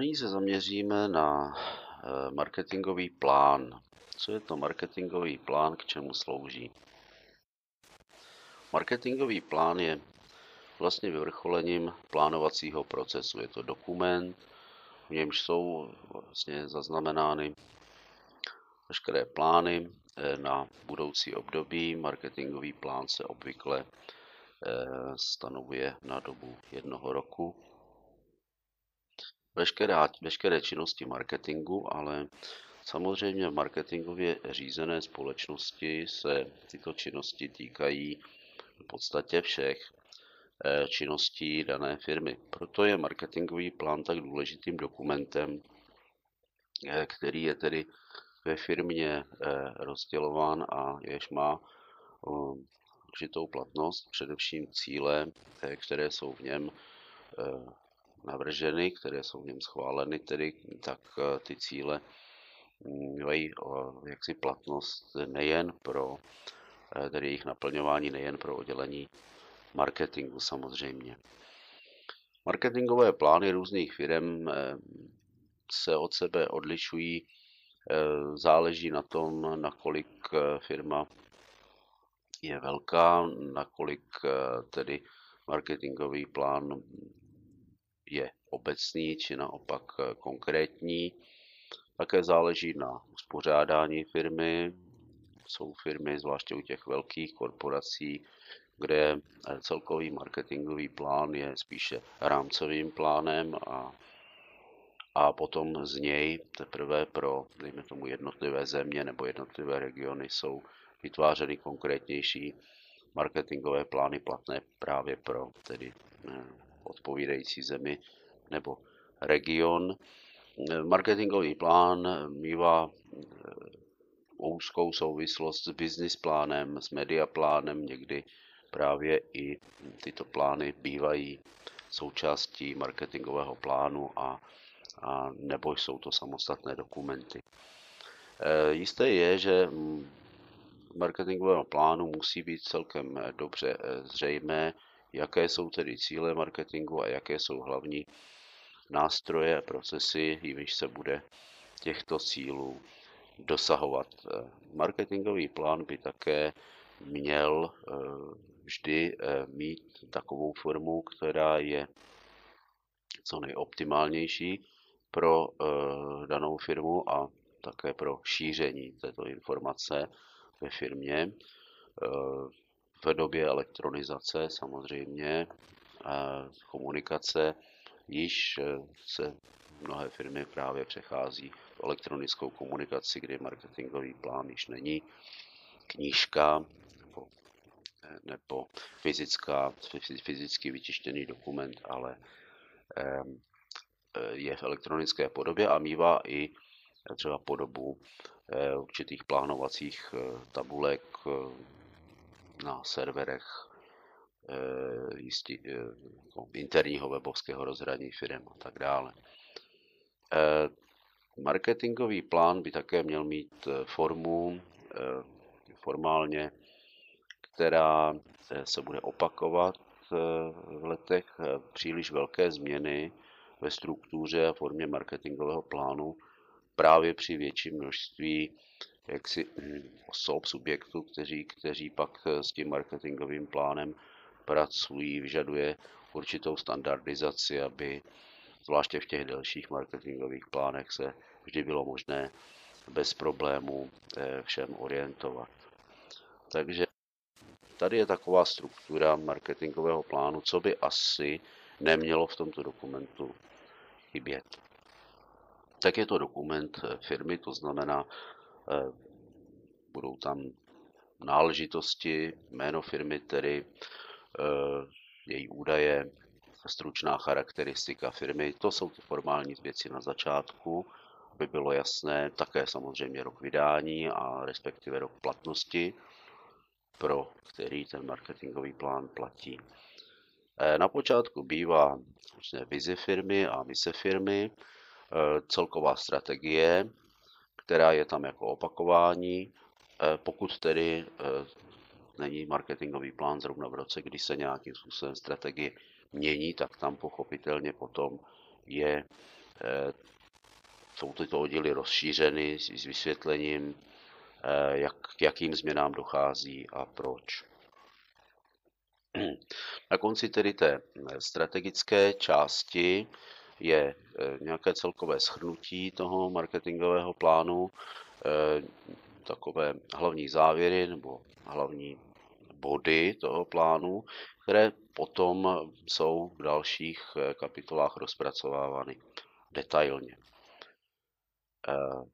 Nyní se zaměříme na eh, marketingový plán. Co je to marketingový plán, k čemu slouží? Marketingový plán je vlastně vyvrcholením plánovacího procesu. Je to dokument, v němž jsou vlastně zaznamenány veškeré plány eh, na budoucí období. Marketingový plán se obvykle eh, stanovuje na dobu jednoho roku. Veškeré, veškeré činnosti marketingu, ale samozřejmě v marketingově řízené společnosti se tyto činnosti týkají v podstatě všech eh, činností dané firmy. Proto je marketingový plán tak důležitým dokumentem, který je tedy ve firmě eh, rozdělován a jež má eh, určitou platnost, především cíle, eh, které jsou v něm navrženy, které jsou v něm schváleny, tedy tak ty cíle mm, mají jaksi platnost nejen pro tedy jejich naplňování, nejen pro oddělení marketingu samozřejmě. Marketingové plány různých firm se od sebe odlišují Eh, záleží na tom, nakolik eh, firma je velká, nakolik eh, tedy marketingový plán je obecný či naopak konkrétní. Také záleží na uspořádání firmy. Jsou firmy, zvláště u těch velkých korporací, kde celkový marketingový plán je spíše rámcovým plánem a a potom z něj teprve pro, dejme tomu, jednotlivé země nebo jednotlivé regiony jsou vytvářeny konkrétnější marketingové plány platné právě pro tedy eh, odpovídající zemi nebo region. Marketingový plán mývá eh, úzkou souvislost s business plánem, s media plánem, někdy právě i tyto plány bývají součástí marketingového plánu a a nebo jsou to samostatné dokumenty. E, jisté je, že marketingového plánu musí být celkem dobře e, zřejmé, jaké jsou tedy cíle marketingu a jaké jsou hlavní nástroje a procesy, jimiž se bude těchto cílů dosahovat. E, marketingový plán by také měl vždy mít takovou formu, která je co nejoptimálnější pro danou firmu a také pro šíření této informace ve firmě. V době elektronizace samozřejmě uh, komunikace již se mnohé firmy právě přechází v elektronickou komunikaci, kdy marketingový plán již není. Knížka nebo, nebo fyzická, fyzicky vytištěný dokument, ale Eh, je v elektronické podobě a mývá i eh, třeba podobu eh, určitých plánovacích tabulek na serverech jistý, jako interního webovského rozhraní firm a tak dále. Marketingový plán by také měl mít formu formálně, která se bude opakovat v letech. Příliš velké změny ve struktuře a formě marketingového plánu právě při větším množství jaksi osob, subjektů, kteří, kteří pak s tím marketingovým plánem pracují, vyžaduje určitou standardizaci, aby zvláště v těch delších marketingových plánech se vždy bylo možné bez problémů eh, všem orientovat. Takže tady je taková struktura marketingového plánu, co by asi nemělo v tomto dokumentu chybět. Tak je to dokument eh, firmy, to znamená, eh, budou tam náležitosti, jméno firmy, tedy eh, její údaje, stručná charakteristika firmy. To jsou ty formální věci na začátku, aby bylo jasné, také samozřejmě rok vydání a respektive rok platnosti, pro který ten marketingový plán platí. Na počátku bývá vize firmy a mise firmy, celková strategie, která je tam jako opakování. Eh, pokud tedy není marketingový plán zrovna v roce, kdy se nějakým způsobem strategie mění, tak tam pochopitelně potom je jsou tyto oddíly rozšířeny s vysvětlením, jak, k jakým změnám dochází a proč. Na konci tedy té strategické části je nějaké celkové schrnutí toho marketingového plánu, takové hlavní závěry nebo hlavní body toho plánu, které potom jsou v dalších eh, kapitolách rozpracovávány detailně. Eh,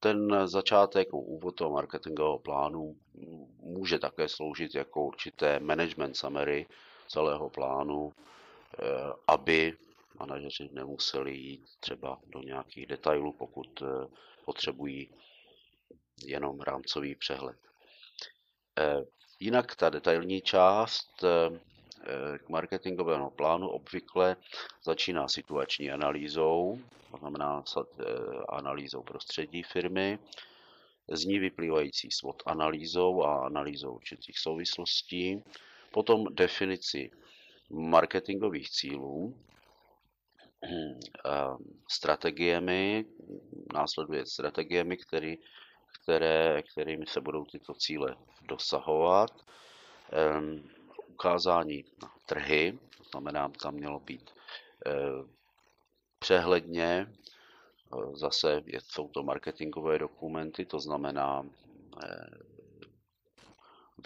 ten začátek, úvod toho marketingového plánu může také sloužit jako určité management summary celého plánu, eh, aby manažeři nemuseli jít třeba do nějakých detailů, pokud potřebují jenom rámcový přehled. Jinak ta detailní část eh, k marketingovému plánu obvykle začíná situační analýzou, to znamená eh, analýzou prostředí firmy, z ní vyplývající SWOT analýzou a analýzou určitých souvislostí, potom definici marketingových cílů, eh, strategiemi, následuje strategiemi, který které, kterými se budou tyto cíle dosahovat. Ukázání na trhy, to znamená, tam mělo být um, přehledně, zase jsou to marketingové dokumenty, to znamená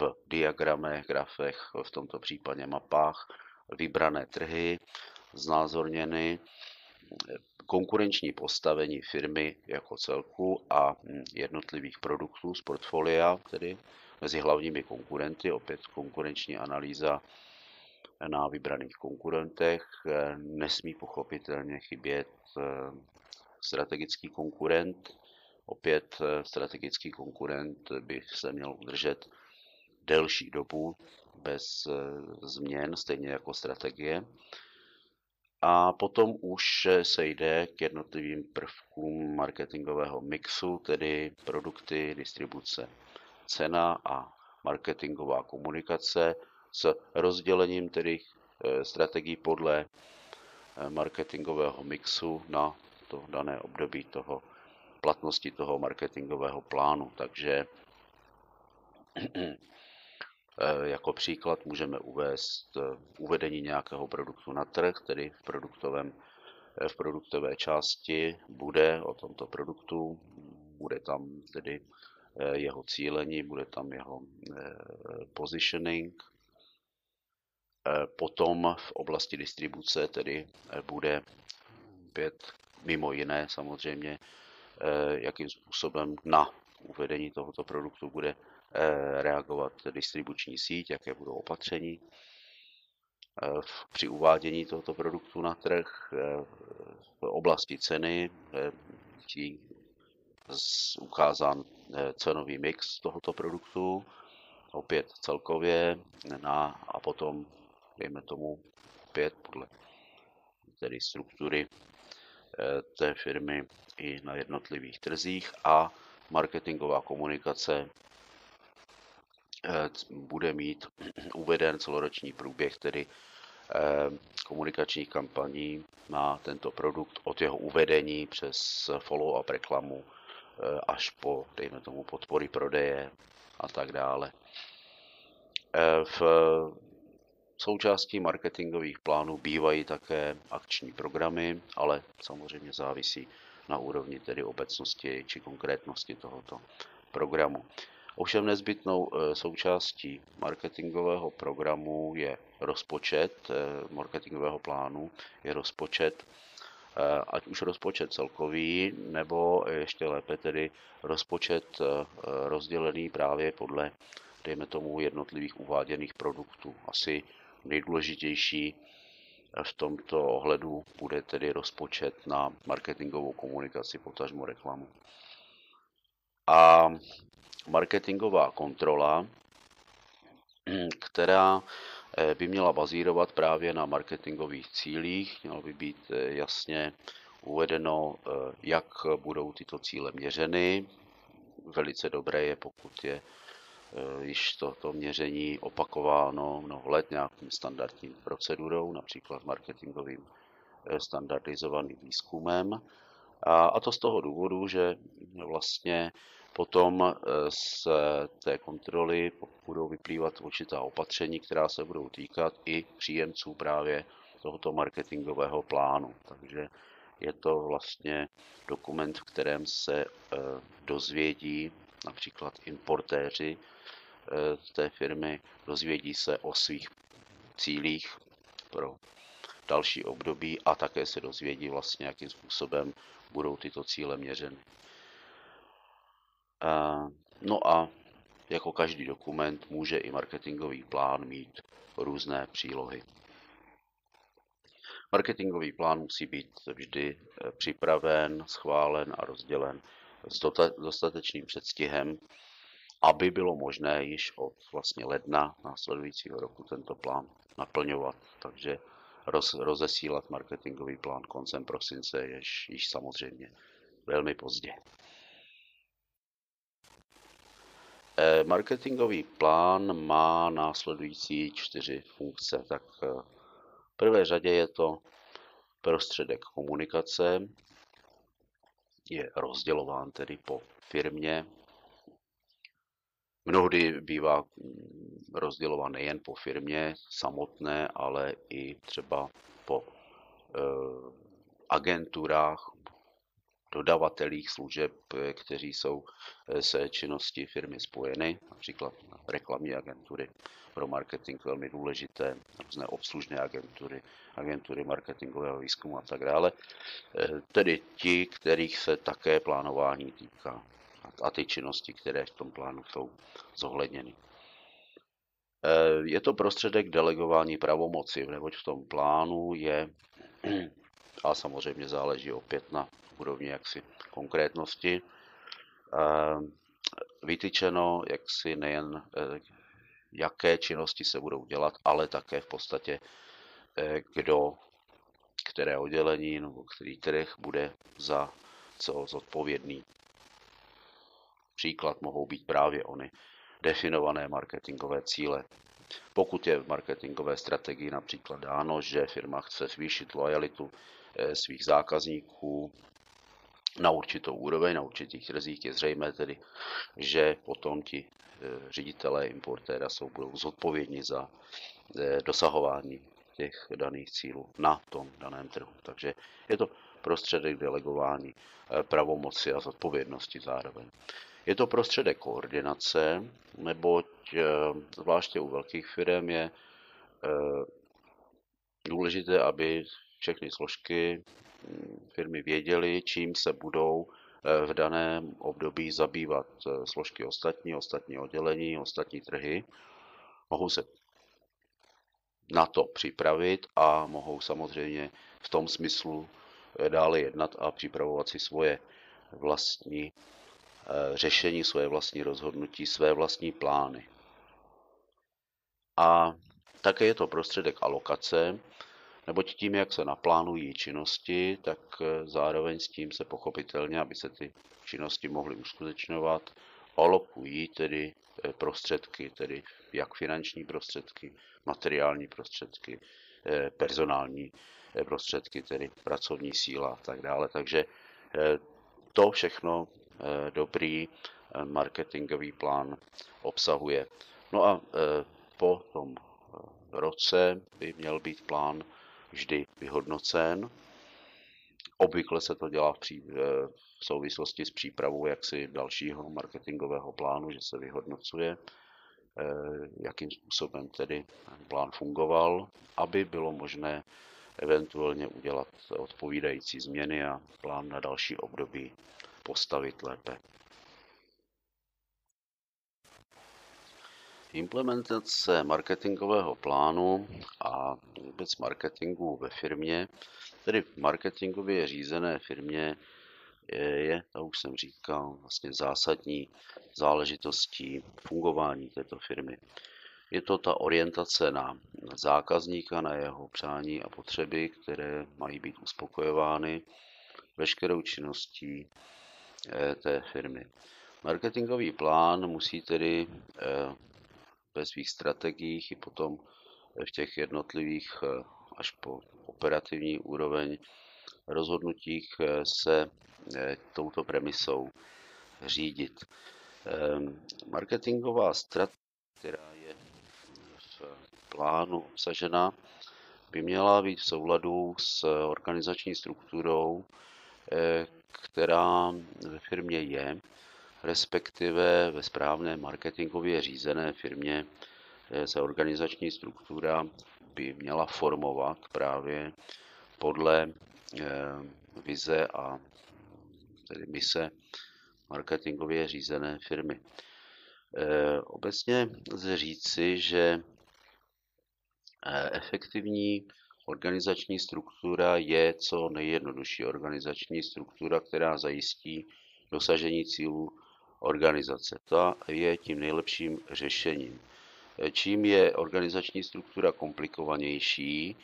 v diagramech, grafech, v tomto případě mapách, vybrané trhy, znázorněny, konkurenční postavení firmy jako celku a hm, jednotlivých produktů z portfolia, tedy mezi hlavními konkurenty, opět konkurenční analýza na vybraných konkurentech. Nesmí pochopitelně chybět eh, strategický konkurent. Opět eh, strategický konkurent by se měl udržet delší dobu bez změn, stejně jako strategie a potom už se jde k jednotlivým prvkům marketingového mixu, tedy produkty, distribuce, cena a marketingová komunikace s rozdělením tedy eh, strategií podle eh, marketingového mixu na to dané období toho platnosti toho marketingového plánu. Takže jako příklad můžeme uvést eh, uvedení nějakého produktu na trh, tedy v, produktovém, eh, v produktové části bude o tomto produktu, bude tam tedy jeho cílení, bude tam jeho positioning. Potom v oblasti distribuce tedy bude opět mimo jiné samozřejmě, jakým způsobem na uvedení tohoto produktu bude Eh, reagovat distribuční síť, jaké budou opatření eh, při uvádění tohoto produktu na trh. Eh, v oblasti ceny je ukázán cenový mix tohoto produktu, opět celkově na, a potom, dejme tomu, opět podle tedy struktury té firmy i na jednotlivých trzích a marketingová komunikace Eh, bude mít uveden celoroční průběh, tedy eh, komunikačních kampaní na tento produkt od jeho uvedení přes follow-up reklamu eh, až po, dejme tomu, podpory prodeje a tak dále. V součástí marketingových plánů bývají také akční programy, ale samozřejmě závisí na úrovni tedy obecnosti či konkrétnosti tohoto programu. Ovšem nezbytnou eh, součástí marketingového programu je rozpočet, eh, marketingového plánu je rozpočet, eh, ať už rozpočet celkový, nebo ještě lépe tedy rozpočet rozdělený právě podle, dejme tomu, jednotlivých uváděných produktů. Asi nejdůležitější v tomto ohledu bude tedy rozpočet na marketingovou komunikaci, potažmo reklamu. A marketingová kontrola, která eh, by měla bazírovat právě na marketingových cílích, mělo by být eh, jasně uvedeno, eh, jak budou tyto cíle měřeny. Velice dobré je, pokud je již to, to měření opakováno mnoho let nějakým standardním procedurou, například marketingovým standardizovaným výzkumem. A to z toho důvodu, že vlastně potom z té kontroly budou vyplývat určitá opatření, která se budou týkat i příjemců právě tohoto marketingového plánu. Takže je to vlastně dokument, v kterém se dozvědí například importéři té firmy, dozvědí se o svých cílích pro další období a také se dozvědí vlastně, jakým způsobem budou tyto cíle měřeny. No a jako každý dokument může i marketingový plán mít různé přílohy. Marketingový plán musí být vždy eh, připraven, schválen a rozdělen s dostatečným předstihem, aby bylo možné již od vlastně ledna následujícího roku tento plán naplňovat. Takže roz, rozesílat marketingový plán koncem prosince je již samozřejmě velmi pozdě. Eh, marketingový plán má následující čtyři funkce. Tak eh, v prvé řadě je to prostředek komunikace, je rozdělován tedy po firmě. Mnohdy bývá mm, rozdělován nejen po firmě samotné, ale i třeba po eh, agenturách, dodavatelích služeb, kteří jsou eh, se činností firmy spojeny, například reklamní agentury pro marketing velmi důležité, různé obslužné agentury, agentury marketingového výzkumu a tak dále. Eh, tedy ti, kterých se také plánování týká a ty činnosti, které v tom plánu jsou zohledněny. Eh, je to prostředek delegování pravomoci, neboť v tom plánu je, a samozřejmě záleží opět na úrovni jaksi konkrétnosti, eh, vytyčeno jaksi nejen eh, jaké činnosti se budou dělat, ale také v podstatě kdo, které oddělení nebo který trh bude za co zodpovědný. Příklad mohou být právě ony definované marketingové cíle. Pokud je v marketingové strategii například dáno, že firma chce zvýšit lojalitu eh, svých zákazníků na určitou úroveň, na určitých trzích, je zřejmé tedy, že potom ti eh, ředitelé importéra jsou budou zodpovědní za eh, dosahování těch daných cílů na tom daném trhu. Takže je to prostředek delegování pravomoci a zodpovědnosti zároveň. Je to prostředek koordinace, neboť eh, zvláště u velkých firm je eh, důležité, aby všechny složky firmy věděly, čím se budou eh, v daném období zabývat složky ostatní, ostatní oddělení, ostatní trhy. Mohou se na to připravit a mohou samozřejmě v tom smyslu dále jednat a připravovat si svoje vlastní Eh, řešení, svoje vlastní rozhodnutí, své vlastní plány. A také je to prostředek alokace, neboť tím, jak se naplánují činnosti, tak eh, zároveň s tím se pochopitelně, aby se ty činnosti mohly uskutečňovat, alokují tedy eh, prostředky, tedy jak finanční prostředky, materiální prostředky, personální prostředky, tedy pracovní síla a tak dále. Takže to všechno Eh, dobrý eh, marketingový plán obsahuje. No a eh, po tom roce by měl být plán vždy vyhodnocen. Obvykle se to dělá v, pří, v souvislosti s přípravou jaksi dalšího marketingového plánu, že se vyhodnocuje, jakým způsobem tedy plán fungoval, aby bylo možné eventuálně udělat odpovídající změny a plán na další období postavit lépe. Implementace marketingového plánu a vůbec marketingu ve firmě, tedy v marketingově řízené firmě, je, to už jsem říkal, vlastně zásadní záležitostí fungování této firmy. Je to ta orientace na zákazníka, na jeho přání a potřeby, které mají být uspokojovány veškerou činností Eh, té firmy. Marketingový plán musí tedy eh, ve svých strategiích i potom v těch jednotlivých eh, až po operativní úroveň rozhodnutích se touto premisou řídit. Ehm, marketingová strategie, která je v plánu obsažena, by měla být v souladu s organizační strukturou, eh, která ve firmě je, respektive ve správné marketingově řízené firmě eh, se organizační struktura by měla formovat právě podle eh, vize a tedy mise marketingově řízené firmy. Obecně lze říci, že efektivní organizační struktura je co nejjednodušší organizační struktura, která zajistí dosažení cílů organizace. Ta je tím nejlepším řešením. Čím je organizační struktura komplikovanější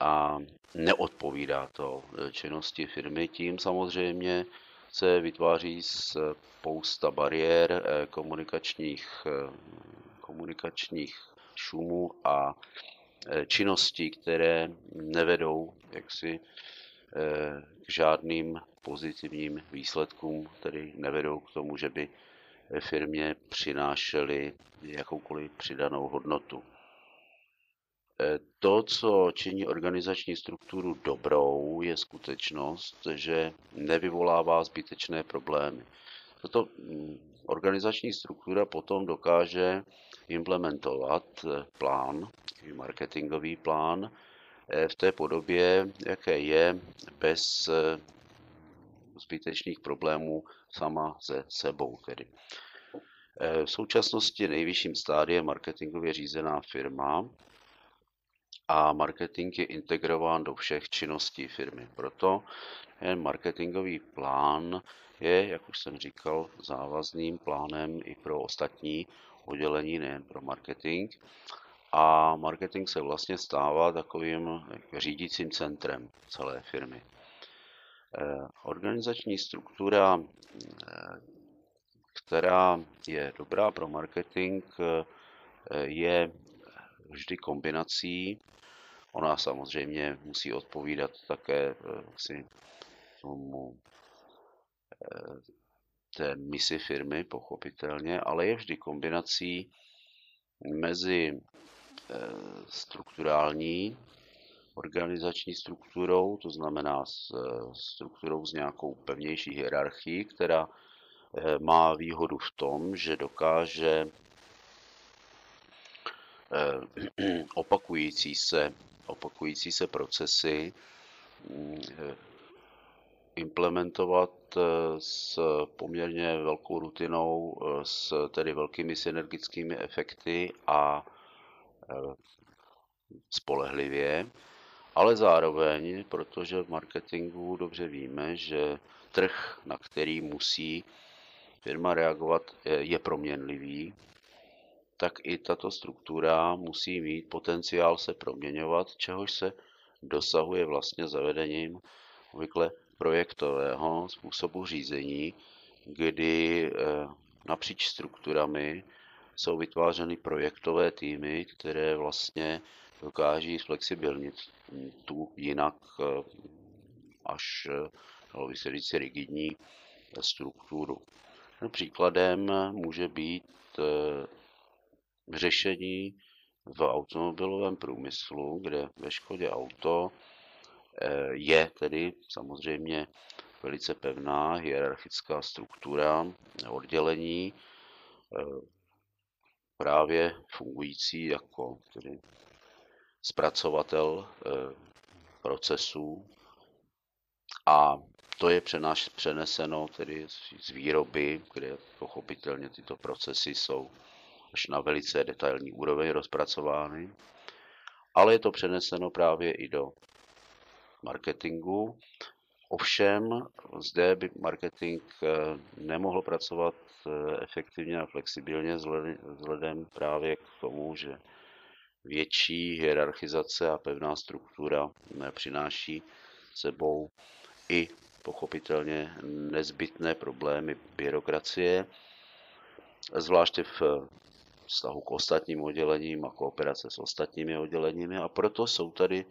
a neodpovídá to činnosti firmy, tím samozřejmě se vytváří spousta bariér eh, komunikačních, eh, komunikačních šumů a eh, činností, které nevedou jaksi k žádným pozitivním výsledkům, tedy nevedou k tomu, že by firmě přinášely jakoukoliv přidanou hodnotu. Eh, to, co činí organizační strukturu dobrou, je skutečnost, že nevyvolává zbytečné problémy. Tato mm, organizační struktura potom dokáže implementovat eh, plán, marketingový plán, eh, v té podobě, jaké je, bez zbytečných problémů sama ze sebou. Tedy. V současnosti nejvyšším stádiem marketingově řízená firma a marketing je integrován do všech činností firmy. Proto je marketingový plán je, jak už jsem říkal, závazným plánem i pro ostatní oddělení, nejen pro marketing. A marketing se vlastně stává takovým řídícím centrem celé firmy. Eh, organizační struktura, eh, která je dobrá pro marketing, eh, je vždy kombinací. Ona samozřejmě musí odpovídat také si tomu té misi firmy, pochopitelně, ale je vždy kombinací mezi strukturální organizační strukturou, to znamená s strukturou s nějakou pevnější hierarchií, která eh, má výhodu v tom, že dokáže eh, opakující se, opakující se procesy eh, implementovat s poměrně velkou rutinou, s tedy velkými synergickými efekty a spolehlivě ale zároveň, protože v marketingu dobře víme, že trh, na který musí firma reagovat, je proměnlivý, tak i tato struktura musí mít potenciál se proměňovat, čehož se dosahuje vlastně zavedením obvykle projektového způsobu řízení, kdy eh, napříč strukturami jsou vytvářeny projektové týmy, které vlastně dokáží flexibilnit tu jinak eh, až, eh, dalo by se říct, rigidní strukturu. Příkladem může být eh, řešení v automobilovém průmyslu, kde ve Škodě Auto je tedy samozřejmě velice pevná hierarchická struktura oddělení, právě fungující jako tedy zpracovatel eh, procesů a to je přenáš, přeneseno tedy z výroby, kde pochopitelně tyto procesy jsou až na velice detailní úroveň rozpracovány, ale je to přeneseno právě i do marketingu. Ovšem, zde by marketing eh, nemohl pracovat eh, efektivně a flexibilně vzhledem právě k tomu, že větší hierarchizace a pevná struktura přináší sebou i pochopitelně nezbytné problémy byrokracie, zvláště v vztahu k ostatním oddělením a kooperace s ostatními odděleními. A proto jsou tady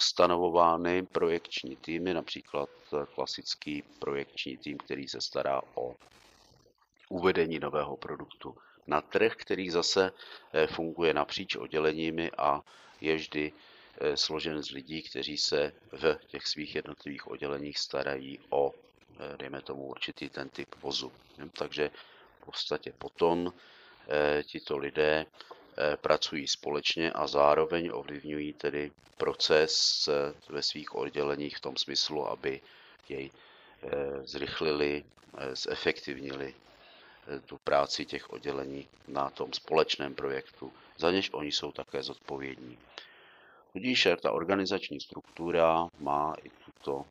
stanovovány projekční týmy, například klasický projekční tým, který se stará o uvedení nového produktu na trh, který zase eh, funguje napříč odděleními a je vždy eh, složen z lidí, kteří se v těch svých jednotlivých odděleních starají o, eh, dejme tomu, určitý ten typ vozu. Takže v podstatě potom tito lidé pracují společně a zároveň ovlivňují tedy proces ve svých odděleních v tom smyslu, aby jej zrychlili, zefektivnili tu práci těch oddělení na tom společném projektu, za něž oni jsou také zodpovědní. Tudíž ta organizační struktura má i tuto,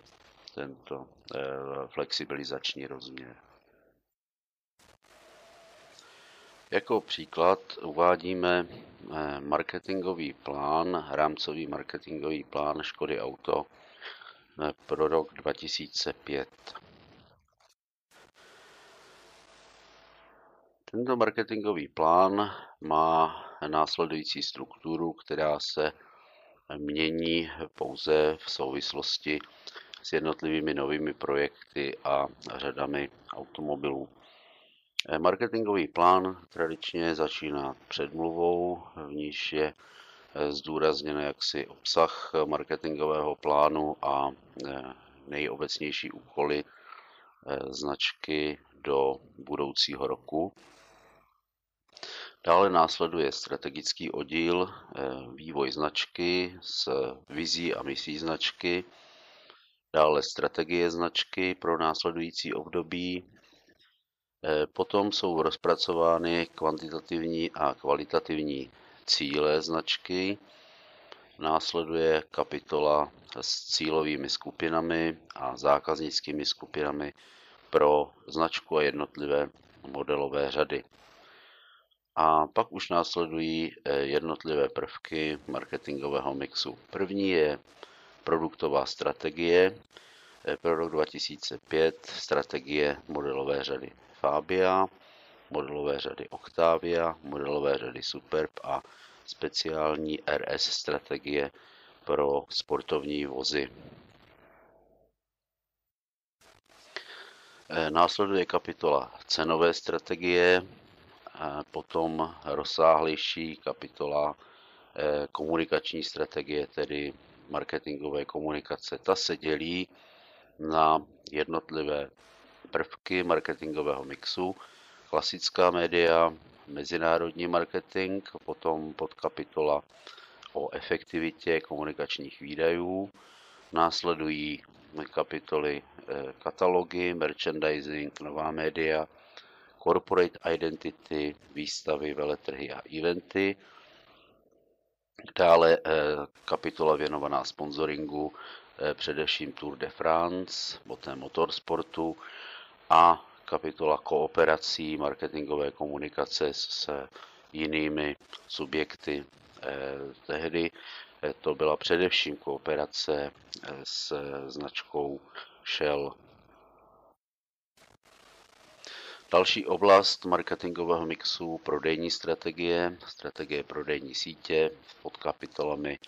tento eh, flexibilizační rozměr. Jako příklad uvádíme eh, marketingový plán, rámcový marketingový plán Škody Auto eh, pro rok 2005. Tento marketingový plán má následující strukturu, která se mění pouze v souvislosti s jednotlivými novými projekty a řadami automobilů. Marketingový plán tradičně začíná předmluvou, v níž je zdůrazněn jaksi obsah marketingového plánu a nejobecnější úkoly značky do budoucího roku. Dále následuje strategický oddíl, eh, vývoj značky s vizí a misí značky, dále strategie značky pro následující období. Eh, potom jsou rozpracovány kvantitativní a kvalitativní cíle značky. Následuje kapitola s cílovými skupinami a zákaznickými skupinami pro značku a jednotlivé modelové řady. A pak už následují eh, jednotlivé prvky marketingového mixu. První je produktová strategie eh, pro rok 2005, strategie modelové řady Fabia, modelové řady Octavia, modelové řady Superb a speciální RS strategie pro sportovní vozy. Eh, následuje kapitola cenové strategie, potom rozsáhlejší kapitola eh, komunikační strategie, tedy marketingové komunikace. Ta se dělí na jednotlivé prvky marketingového mixu, klasická média, mezinárodní marketing, potom podkapitola o efektivitě komunikačních výdajů, následují kapitoly eh, katalogy, merchandising, nová média, corporate identity, výstavy, veletrhy a eventy. Dále eh, kapitola věnovaná sponsoringu, eh, především Tour de France, poté motorsportu a kapitola kooperací, marketingové komunikace s jinými subjekty. Eh, tehdy to byla především kooperace s značkou Shell Další oblast marketingového mixu, prodejní strategie, strategie prodejní sítě pod kapitolami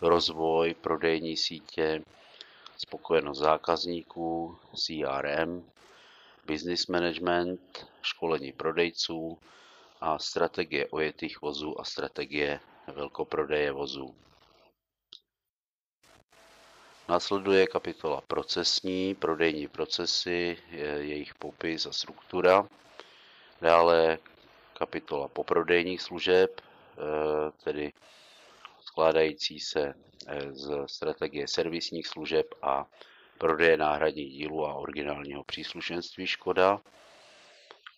rozvoj prodejní sítě, spokojenost zákazníků, CRM, business management, školení prodejců a strategie ojetých vozů a strategie velkoprodeje vozů. Následuje kapitola procesní, prodejní procesy, jejich popis a struktura. Dále kapitola poprodejních služeb, eh, tedy skládající se eh, z strategie servisních služeb a prodeje náhradních dílů a originálního příslušenství Škoda.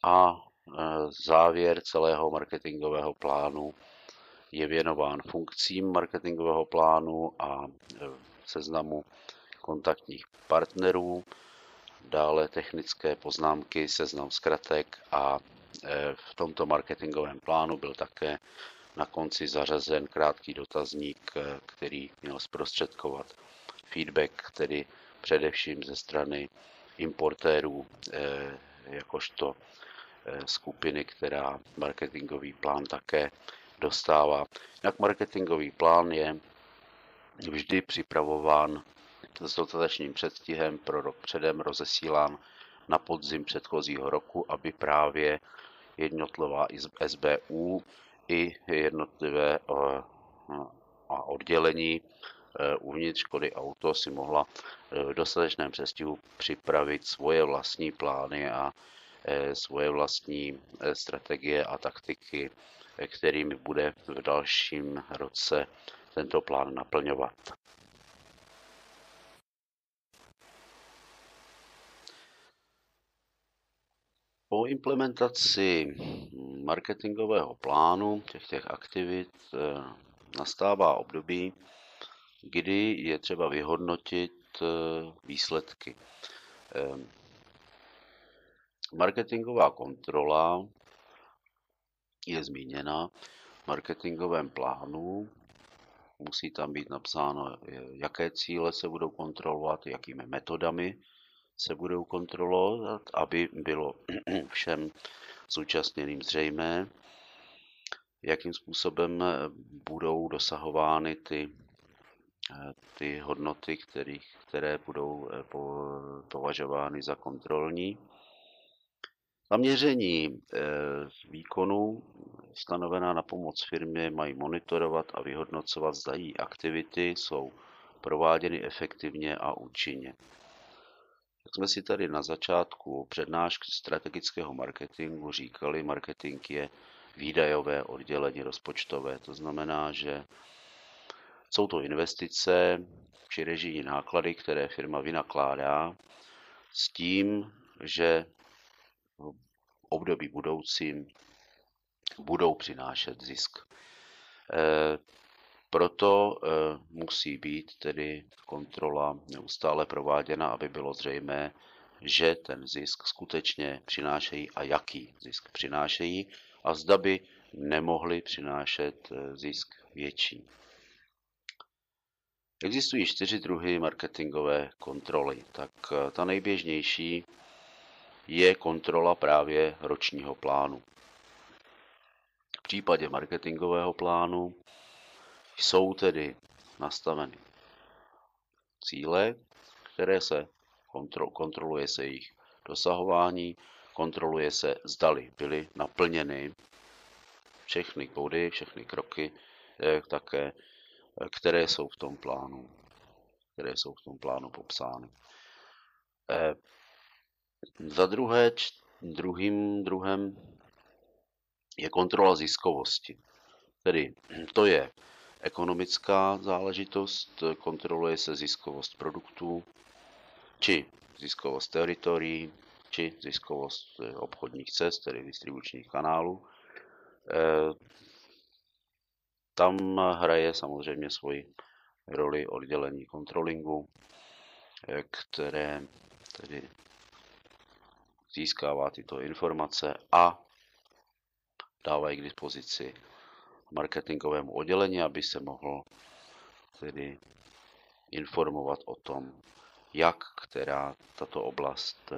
A eh, závěr celého marketingového plánu je věnován funkcím marketingového plánu a seznamu kontaktních partnerů, dále technické poznámky, seznam zkratek a e, v tomto marketingovém plánu byl také na konci zařazen krátký dotazník, e, který měl zprostředkovat feedback, tedy především ze strany importérů, e, jakožto skupiny, která marketingový plán také dostává. Jak marketingový plán je vždy připravován s dostatečným předstihem pro rok předem rozesílán na podzim předchozího roku, aby právě jednotlivá SBU i jednotlivé eh, a oddělení eh, uvnitř Škody Auto si mohla eh, v dostatečném přestihu připravit svoje vlastní plány a svoje vlastní strategie a taktiky, kterými bude v dalším roce tento plán naplňovat. Po implementaci marketingového plánu těch, těch aktivit eh, nastává období, kdy je třeba vyhodnotit eh, výsledky. Eh, marketingová kontrola je zmíněna v marketingovém plánu. Musí tam být napsáno, jaké cíle se budou kontrolovat, jakými metodami se budou kontrolovat, aby bylo všem zúčastněným zřejmé, jakým způsobem budou dosahovány ty, ty hodnoty, který, které budou eh, považovány za kontrolní. Zaměření eh, výkonu stanovená na pomoc firmě mají monitorovat a vyhodnocovat, zda její aktivity jsou prováděny efektivně a účinně. Jak jsme si tady na začátku přednášky strategického marketingu říkali, marketing je výdajové oddělení rozpočtové. To znamená, že jsou to investice či režijní náklady, které firma vynakládá s tím, že v období budoucím budou přinášet zisk. Eh, proto eh, musí být tedy kontrola neustále prováděna, aby bylo zřejmé, že ten zisk skutečně přinášejí a jaký zisk přinášejí a zda by nemohli přinášet eh, zisk větší. Existují čtyři druhy marketingové kontroly. Tak ta nejběžnější je kontrola právě ročního plánu. V případě marketingového plánu jsou tedy nastaveny cíle, které se kontrol, kontroluje se jejich dosahování, kontroluje se, zdali byly naplněny všechny body, všechny kroky, eh, také, eh, které jsou v tom plánu, které jsou v tom plánu popsány. Za druhé, druhým druhem je kontrola ziskovosti. Tedy to je ekonomická záležitost, kontroluje se ziskovost produktů, či ziskovost teritorií, či ziskovost eh, obchodních cest, tedy distribučních kanálů. Eh, tam hraje samozřejmě svoji roli oddělení kontrolingu, eh, které tedy získává tyto informace a dávají k dispozici marketingovému oddělení, aby se mohl tedy informovat o tom, jak která tato oblast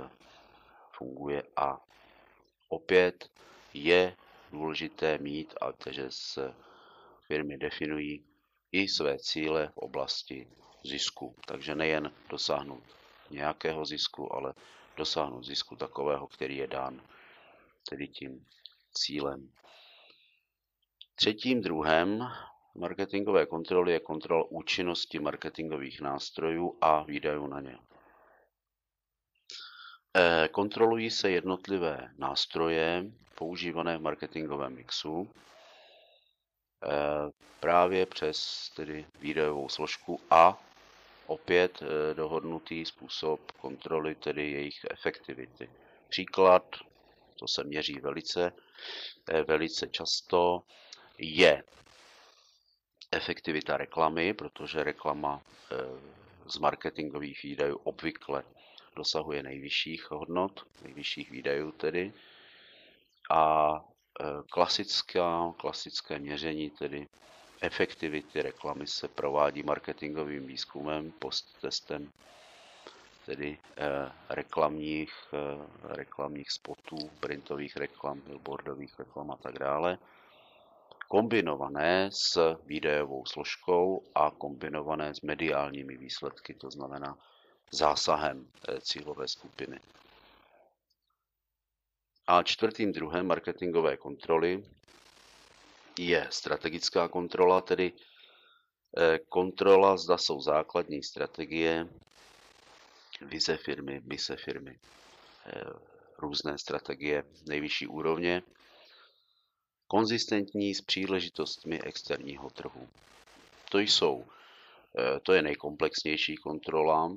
funguje a opět je důležité mít, a takže se firmy definují i své cíle v oblasti zisku. Takže nejen dosáhnout nějakého zisku, ale dosáhnout zisku takového, který je dán tedy tím cílem Třetím druhem marketingové kontroly je kontrola účinnosti marketingových nástrojů a výdajů na ně. Eh, kontrolují se jednotlivé nástroje používané v marketingovém mixu eh, právě přes tedy výdajovou složku a opět eh, dohodnutý způsob kontroly, tedy jejich efektivity. Příklad, to se měří velice, velice často, je efektivita reklamy, protože reklama eh, z marketingových výdajů obvykle dosahuje nejvyšších hodnot, nejvyšších výdajů tedy. A eh, klasická, klasické měření tedy efektivity reklamy se provádí marketingovým výzkumem, posttestem tedy eh, reklamních, eh, reklamních spotů, printových reklam, billboardových reklam a tak dále, kombinované s videovou složkou a kombinované s mediálními výsledky, to znamená zásahem cílové skupiny. A čtvrtým druhem marketingové kontroly je strategická kontrola, tedy eh, kontrola, zda jsou základní strategie, vize firmy, mise firmy, eh, různé strategie nejvyšší úrovně, konzistentní s příležitostmi externího trhu. To jsou, eh, to je nejkomplexnější kontrola,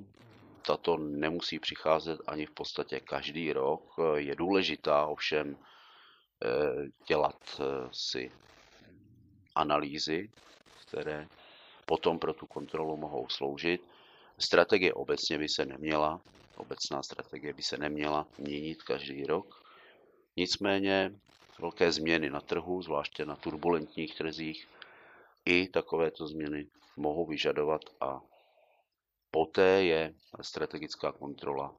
tato nemusí přicházet ani v podstatě každý rok. Je důležitá ovšem dělat si analýzy, které potom pro tu kontrolu mohou sloužit. Strategie obecně by se neměla, obecná strategie by se neměla měnit každý rok. Nicméně velké změny na trhu, zvláště na turbulentních trzích, i takovéto změny mohou vyžadovat a poté je strategická kontrola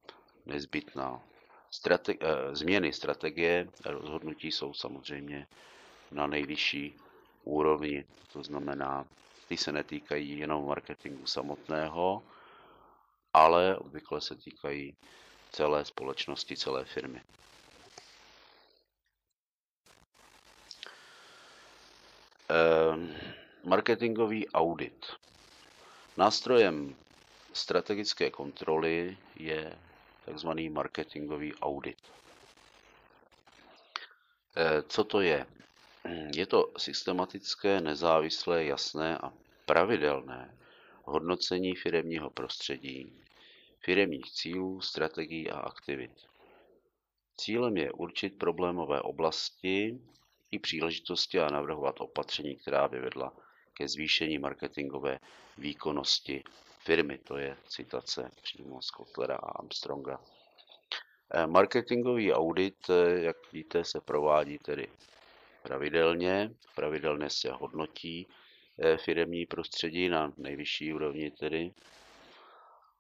nezbytná. Strate- eh, změny strategie rozhodnutí jsou samozřejmě na nejvyšší úrovni. To znamená, ty se netýkají jenom marketingu samotného, ale obvykle se týkají celé společnosti, celé firmy. Ehm, marketingový audit. Nástrojem strategické kontroly je takzvaný marketingový audit. Ehm, co to je? Je to systematické, nezávislé, jasné a pravidelné hodnocení firemního prostředí, firemních cílů, strategií a aktivit. Cílem je určit problémové oblasti i příležitosti a navrhovat opatření, která by vedla ke zvýšení marketingové výkonnosti firmy. To je citace přímo z Kotlera a Armstronga. Eh, marketingový audit, eh, jak víte, se provádí tedy pravidelně. Pravidelně se hodnotí eh, firemní prostředí na nejvyšší úrovni tedy.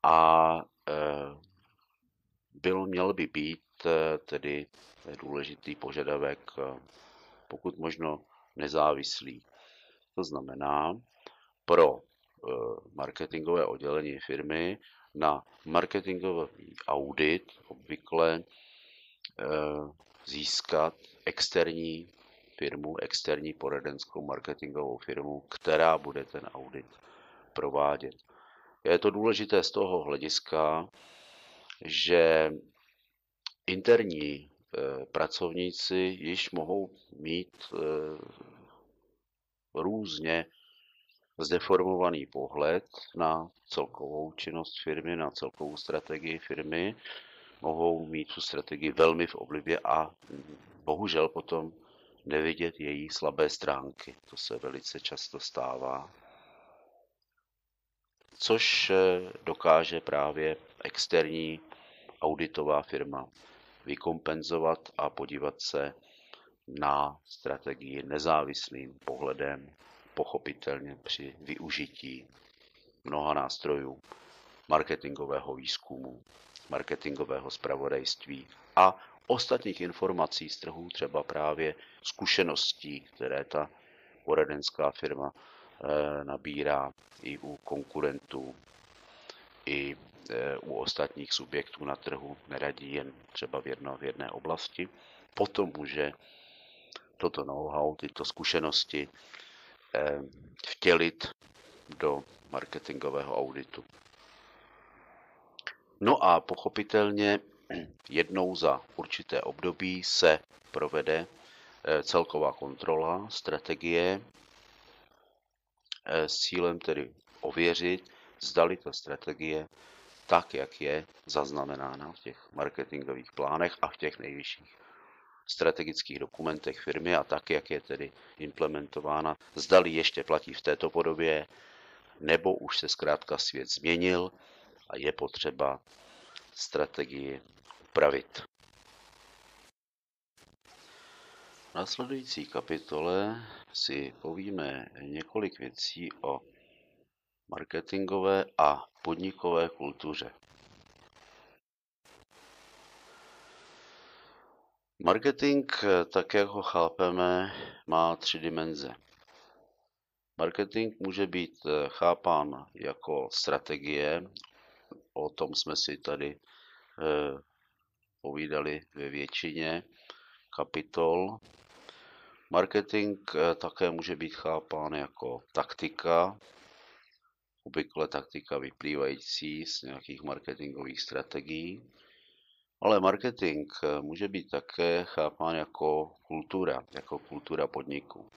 A byl, měl by být tedy důležitý požadavek, pokud možno nezávislý. To znamená, pro marketingové oddělení firmy na marketingový audit obvykle získat externí firmu, externí poradenskou marketingovou firmu, která bude ten audit provádět. Je to důležité z toho hlediska, že interní e, pracovníci již mohou mít e, různě zdeformovaný pohled na celkovou činnost firmy, na celkovou strategii firmy, mohou mít tu strategii velmi v oblibě a bohužel potom nevidět její slabé stránky. To se velice často stává. Což eh, dokáže právě externí auditová firma vykompenzovat a podívat se na strategii nezávislým pohledem, pochopitelně při využití mnoha nástrojů marketingového výzkumu, marketingového zpravodajství a ostatních informací z trhu, třeba právě zkušeností, které ta poradenská firma eh, nabírá i u konkurentů, i eh, u ostatních subjektů na trhu, neradí jen třeba v, jedno, v jedné oblasti. Potom může toto know-how, tyto zkušenosti eh, vtělit do marketingového auditu. No a pochopitelně jednou za určité období se provede eh, celková kontrola strategie eh, s cílem tedy ověřit, zdali ta strategie tak, jak je zaznamenána v těch marketingových plánech a v těch nejvyšších strategických dokumentech firmy a tak, jak je tedy implementována, zdali ještě platí v této podobě, nebo už se zkrátka svět změnil a je potřeba strategii upravit. V následující kapitole si povíme několik věcí o marketingové a podnikové kultuře. Marketing, tak jak ho chápeme, má tři dimenze. Marketing může být chápán jako strategie o tom jsme si tady eh, povídali ve většině kapitol. Marketing eh, také může být chápán jako taktika, obvykle taktika vyplývající z nějakých marketingových strategií. Ale marketing eh, může být také chápán jako kultura, jako kultura podniku.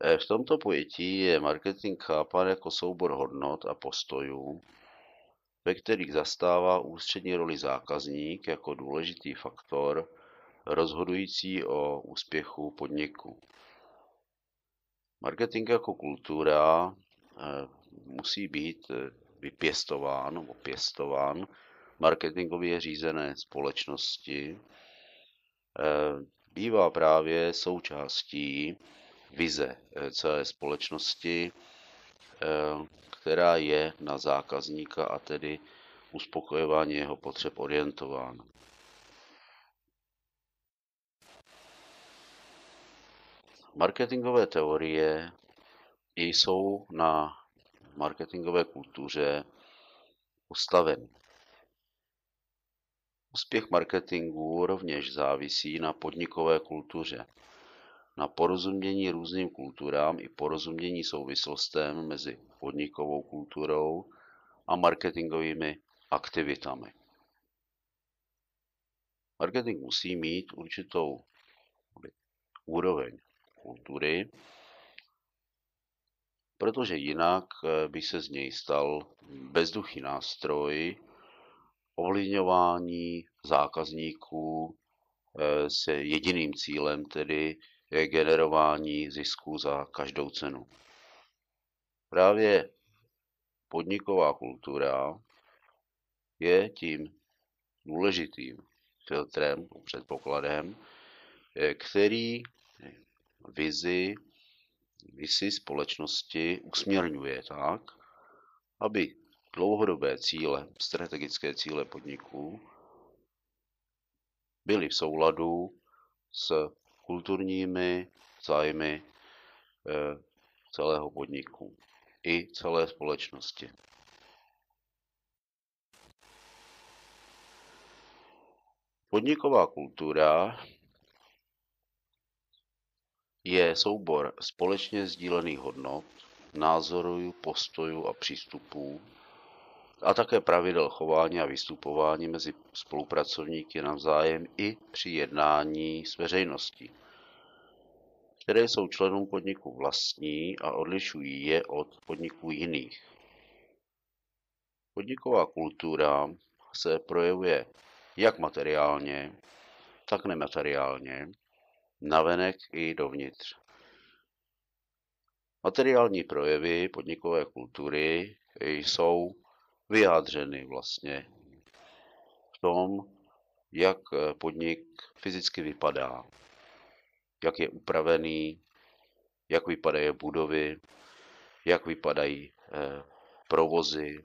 Eh, v tomto pojetí je marketing chápán jako soubor hodnot a postojů, ve kterých zastává ústřední roli zákazník jako důležitý faktor rozhodující o úspěchu podniku. Marketing jako kultura eh, musí být eh, vypěstován nebo pěstován marketingově řízené společnosti. Bývá právě součástí vize celé společnosti, která je na zákazníka a tedy uspokojování jeho potřeb orientována. Marketingové teorie jsou na marketingové kultuře ustaveny. Úspěch marketingu rovněž závisí na podnikové kultuře, na porozumění různým kulturám i porozumění souvislostem mezi podnikovou kulturou a marketingovými aktivitami. Marketing musí mít určitou úroveň kultury, protože jinak eh, by se z něj stal bezduchý nástroj ovlivňování zákazníků eh, s jediným cílem, tedy generování zisku za každou cenu. Právě podniková kultura je tím důležitým filtrem, předpokladem, eh, který vizi, vizi společnosti usměrňuje tak, aby dlouhodobé cíle, strategické cíle podniků byly v souladu s kulturními zájmy eh, celého podniku i celé společnosti. Podniková kultura je soubor společně sdílených hodnot, názorů, postojů a přístupů a také pravidel chování a vystupování mezi spolupracovníky navzájem i při jednání s veřejností, které jsou členům podniku vlastní a odlišují je od podniků jiných. Podniková kultura se projevuje jak materiálně, tak nemateriálně navenek i dovnitř. Materiální projevy podnikové kultury jsou vyjádřeny vlastně v tom, jak podnik fyzicky vypadá, jak je upravený, jak vypadají budovy, jak vypadají eh, provozy,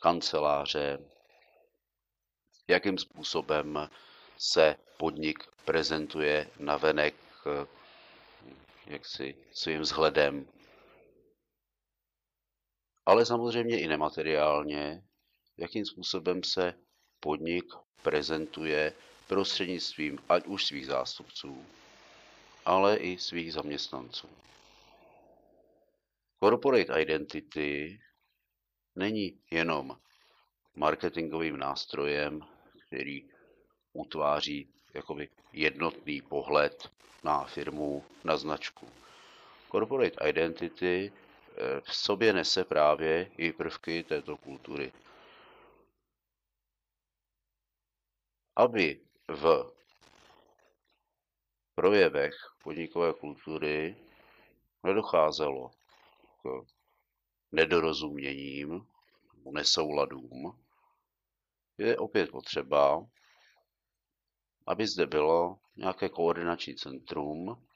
kanceláře, jakým způsobem se podnik prezentuje navenek eh, jaksi svým vzhledem. Ale samozřejmě i nemateriálně, jakým způsobem se podnik prezentuje prostřednictvím ať už svých zástupců, ale i svých zaměstnanců. Corporate identity není jenom marketingovým nástrojem, který utváří jakoby jednotný pohled na firmu, na značku. Corporate identity v sobě nese právě i prvky této kultury. Aby v projevech podnikové kultury nedocházelo k nedorozuměním, nesouladům, je opět potřeba, aby zde bylo nějaké koordinační centrum,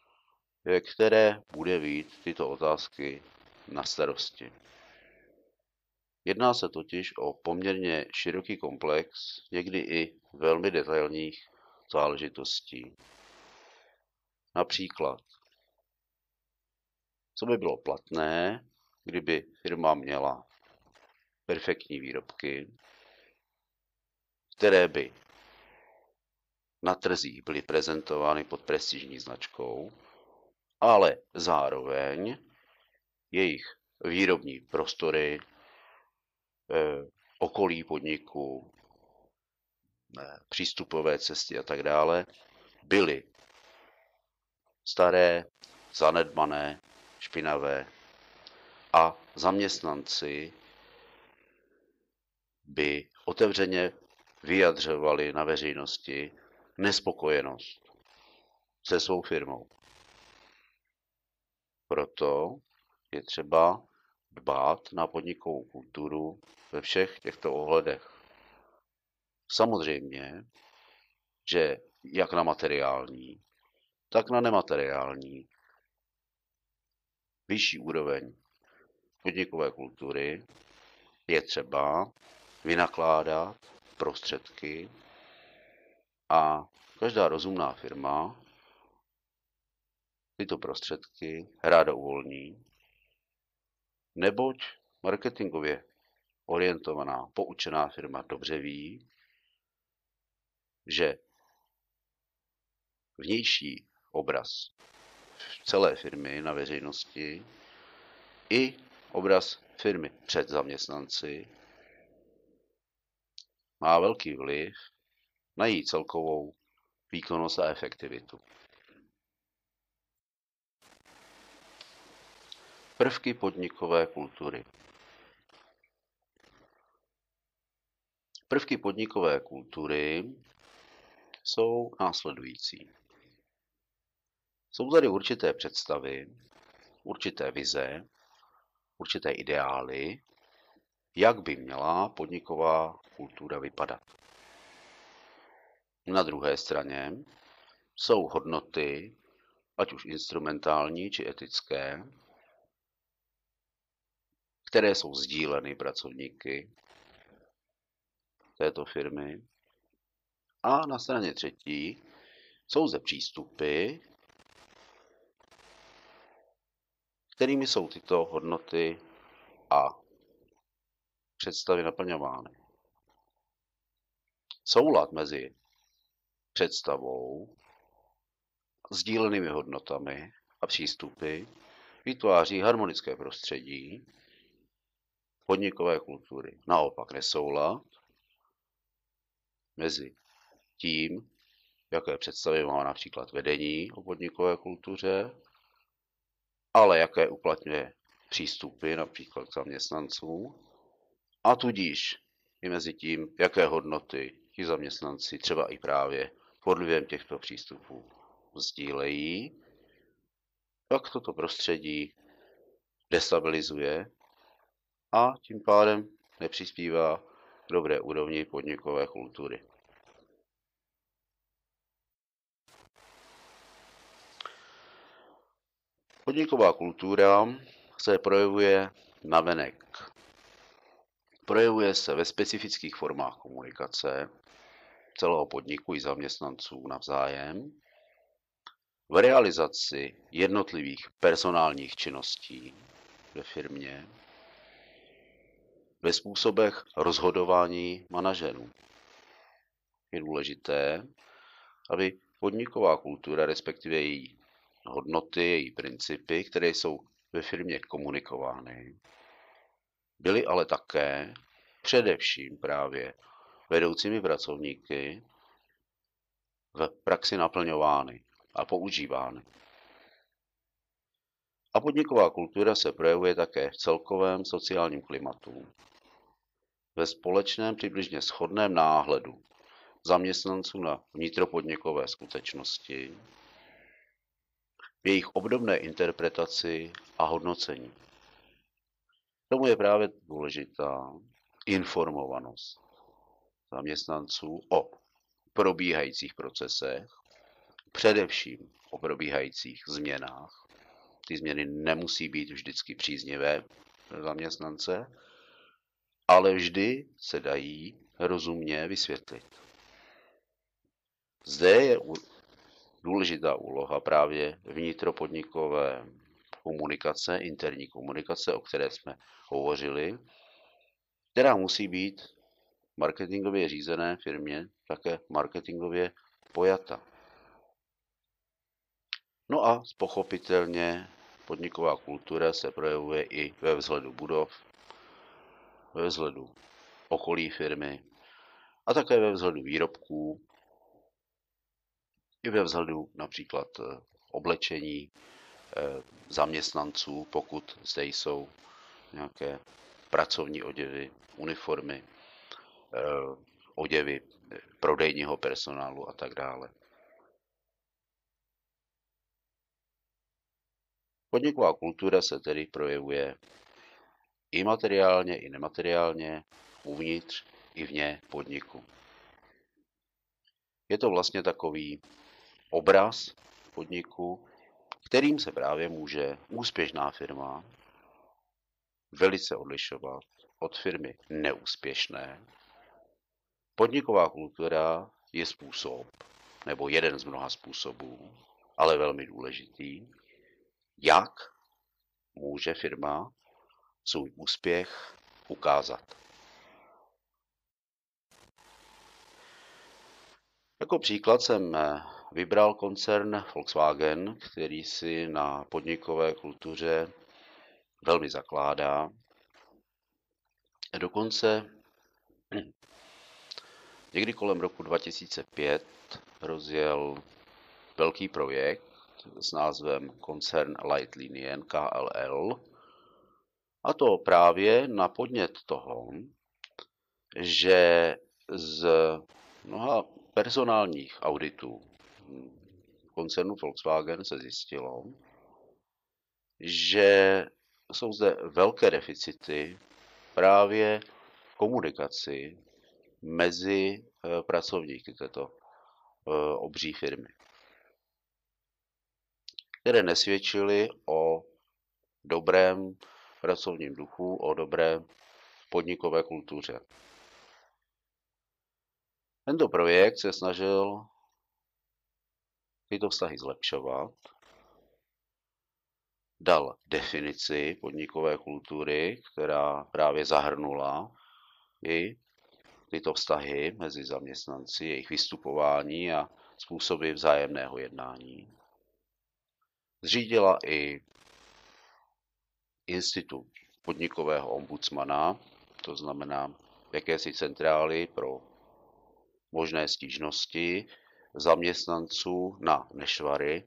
které bude mít tyto otázky na starosti. Jedná se totiž o poměrně široký komplex, někdy i velmi detailních záležitostí. Například, co by bylo platné, kdyby firma měla perfektní výrobky, které by na trzích byly prezentovány pod prestižní značkou, ale zároveň jejich výrobní prostory, eh, okolí podniku, eh, přístupové cesty a tak dále byly staré, zanedbané, špinavé a zaměstnanci by otevřeně vyjadřovali na veřejnosti nespokojenost se svou firmou. Proto je třeba dbát na podnikovou kulturu ve všech těchto ohledech. Samozřejmě, že jak na materiální, tak na nemateriální vyšší úroveň podnikové kultury je třeba vynakládat prostředky a každá rozumná firma tyto prostředky ráda uvolní, neboť marketingově orientovaná, poučená firma dobře ví, že vnější obraz celé firmy na veřejnosti i obraz firmy před zaměstnanci má velký vliv na její celkovou výkonnost a efektivitu. Prvky podnikové kultury. Prvky podnikové kultury jsou následující. Jsou tady určité představy, určité vize, určité ideály, jak by měla podniková kultura vypadat. Na druhé straně jsou hodnoty, ať už instrumentální či etické, které jsou sdíleny pracovníky této firmy. A na straně třetí jsou zde přístupy, kterými jsou tyto hodnoty a představy naplňovány. Soulad mezi představou, sdílenými hodnotami a přístupy vytváří harmonické prostředí podnikové kultury. Naopak nesoulad mezi tím, jaké představy má například vedení o podnikové kultuře, ale jaké uplatňuje přístupy například k zaměstnancům a tudíž i mezi tím, jaké hodnoty ti zaměstnanci třeba i právě pod vlivem těchto přístupů sdílejí, pak toto prostředí destabilizuje a tím pádem nepřispívá k dobré úrovni podnikové kultury. Podniková kultura se projevuje navenek. Projevuje se ve specifických formách komunikace celého podniku i zaměstnanců navzájem, v realizaci jednotlivých personálních činností ve firmě, ve způsobech rozhodování manažerů. Je důležité, aby podniková kultura, respektive její hodnoty, její principy, které jsou ve firmě komunikovány, byly ale také především právě vedoucími pracovníky v praxi naplňovány a používány. A podniková kultura se projevuje také v celkovém sociálním klimatu, ve společném přibližně shodném náhledu zaměstnanců na vnitropodnikové skutečnosti, v jejich obdobné interpretaci a hodnocení. Tomu je právě důležitá informovanost zaměstnanců o probíhajících procesech, především o probíhajících změnách. Ty změny nemusí být vždycky příznivé pro zaměstnance, ale vždy se dají rozumně vysvětlit. Zde je důležitá úloha právě vnitropodnikové komunikace, interní komunikace, o které jsme hovořili, která musí být marketingově řízené firmě také marketingově pojata. No a pochopitelně podniková kultura se projevuje i ve vzhledu budov, ve vzhledu okolí firmy a také ve vzhledu výrobků, i ve vzhledu například eh, oblečení eh, zaměstnanců, pokud zde jsou nějaké pracovní oděvy, uniformy, eh, oděvy prodejního personálu a tak dále. Podniková kultura se tedy projevuje i materiálně, i nemateriálně, uvnitř i vně podniku. Je to vlastně takový obraz podniku, kterým se právě může úspěšná firma velice odlišovat od firmy neúspěšné. Podniková kultura je způsob, nebo jeden z mnoha způsobů, ale velmi důležitý, jak může firma svůj úspěch ukázat. Jako příklad jsem vybral koncern Volkswagen, který si na podnikové kultuře velmi zakládá. Dokonce někdy kolem roku 2005 rozjel velký projekt s názvem koncern Light Linien KLL. A to právě na podnět toho, že z mnoha personálních auditů koncernu Volkswagen se zjistilo, že jsou zde velké deficity právě v komunikaci mezi eh, pracovníky této eh, obří firmy, které nesvědčily o dobrém pracovním duchu, o dobré podnikové kultuře. Tento projekt se snažil tyto vztahy zlepšovat, dal definici podnikové kultury, která právě zahrnula i tyto vztahy mezi zaměstnanci, jejich vystupování a způsoby vzájemného jednání. Zřídila i institut podnikového ombudsmana, to znamená jakési centrály pro možné stížnosti zaměstnanců na nešvary,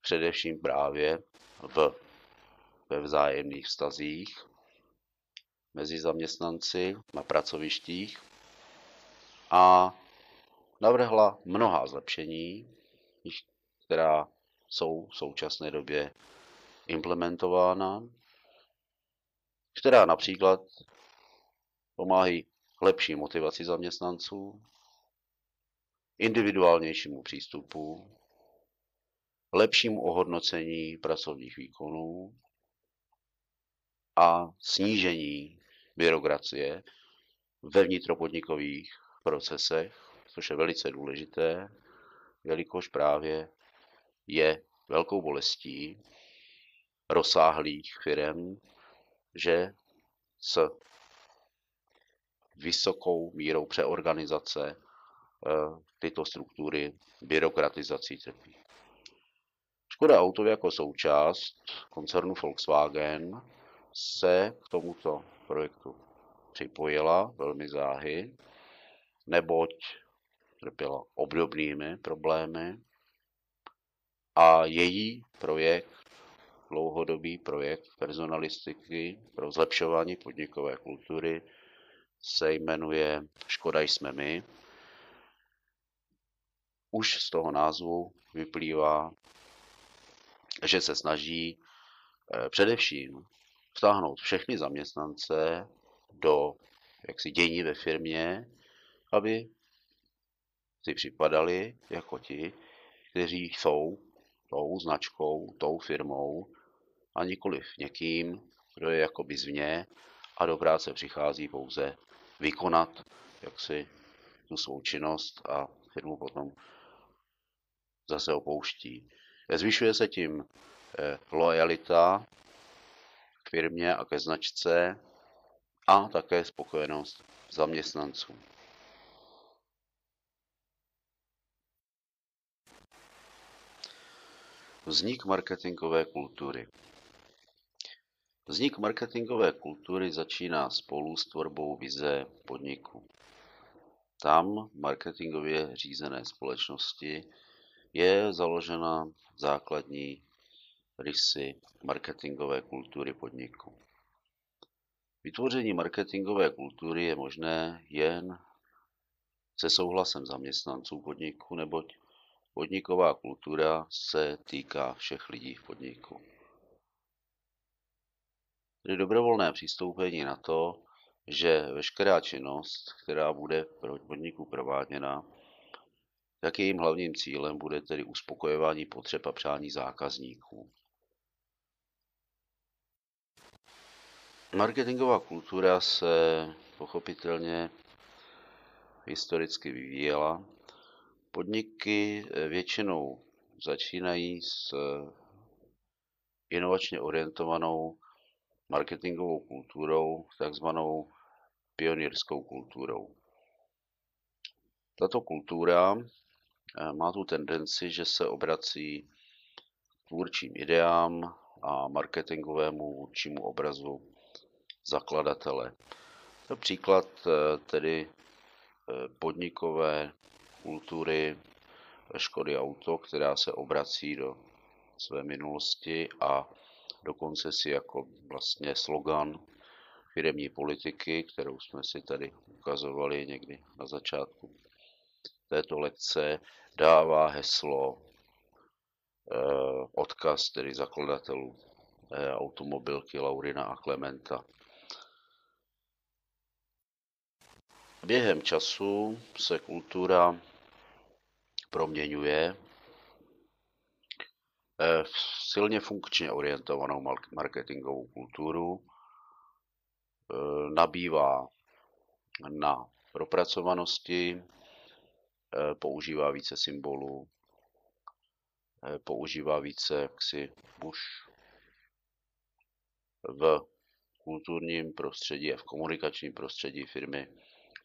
především právě v, ve vzájemných vztazích mezi zaměstnanci na pracovištích a navrhla mnohá zlepšení, která jsou v současné době implementována, která například pomáhají lepší motivaci zaměstnanců, individuálnějšímu přístupu, lepšímu ohodnocení pracovních výkonů a snížení byrokracie ve vnitropodnikových procesech, což je velice důležité, jelikož právě je velkou bolestí rozsáhlých firm, že s vysokou mírou přeorganizace eh, tyto struktury byrokratizací trpí. Škoda Auto jako součást koncernu Volkswagen se k tomuto projektu připojila velmi záhy, neboť trpěla obdobnými problémy a její projekt, dlouhodobý projekt personalistiky pro zlepšování podnikové kultury se jmenuje Škoda jsme my. Už z toho názvu vyplývá, že se snaží eh, především vtáhnout všechny zaměstnance do jaksi dění ve firmě, aby si připadali jako ti, kteří jsou tou značkou, tou firmou a nikoliv někým, kdo je jakoby zvně a do práce přichází pouze vykonat jaksi tu svou činnost a firmu potom zase opouští. Zvyšuje se tím lojalita k firmě a ke značce a také spokojenost zaměstnanců. Vznik marketingové kultury. Vznik marketingové kultury začíná spolu s tvorbou vize podniku. Tam marketingově řízené společnosti je založena základní rysy marketingové kultury podniku. Vytvoření marketingové kultury je možné jen se souhlasem zaměstnanců podniku, neboť podniková kultura se týká všech lidí v podniku. Tedy dobrovolné přistoupení na to, že veškerá činnost, která bude pro podniku prováděna, tak jejím hlavním cílem bude tedy uspokojování potřeb a přání zákazníků. Marketingová kultura se pochopitelně historicky vyvíjela. Podniky eh, většinou začínají s eh, inovačně orientovanou marketingovou kulturou, takzvanou pionýrskou kulturou. Tato kultura eh, má tu tendenci, že se obrací k tvůrčím ideám a marketingovému vůdčímu obrazu zakladatele. Například eh, tedy podnikové kultury Škody Auto, která se obrací do své minulosti a dokonce si jako vlastně slogan firemní politiky, kterou jsme si tady ukazovali někdy na začátku této lekce, dává heslo, eh, odkaz tedy zakladatelů automobilky Laurina a Klementa. Během času se kultura proměňuje eh, v silně funkčně orientovanou marketingovou kulturu, eh, nabývá na propracovanosti, eh, používá více symbolů, používá více jaksi už v kulturním prostředí a v komunikačním prostředí firmy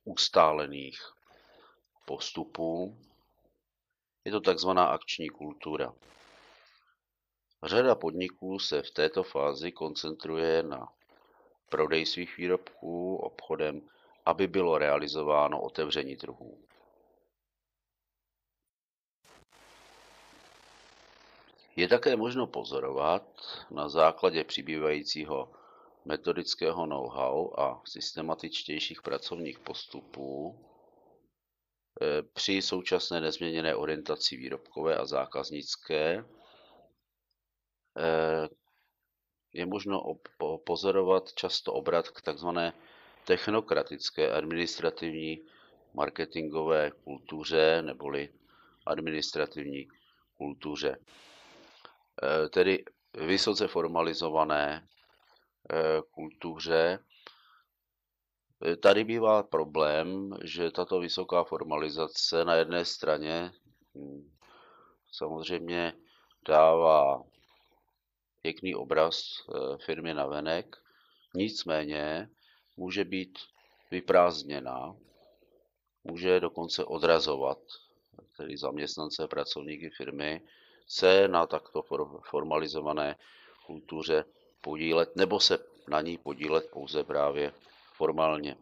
ustálených postupů. Je to takzvaná akční kultura. Řada podniků se v této fázi koncentruje na prodej svých výrobků obchodem, aby bylo realizováno otevření trhů. Je také možno pozorovat na základě přibývajícího metodického know-how a systematičtějších pracovních postupů eh, při současné nezměněné orientaci výrobkové a zákaznické eh, je možno pozorovat často obrat k takzvané technokratické administrativní marketingové kultuře neboli administrativní kultuře. Eh, tedy vysoce formalizované kultuře. Eh, tady bývá problém, že tato vysoká formalizace na jedné straně hm, samozřejmě dává pěkný obraz eh, firmy na venek, nicméně může být vyprázdněná, může dokonce odrazovat tedy zaměstnance, pracovníky firmy se na takto formalizované kultuře podílet nebo se na ní podílet pouze právě formálně,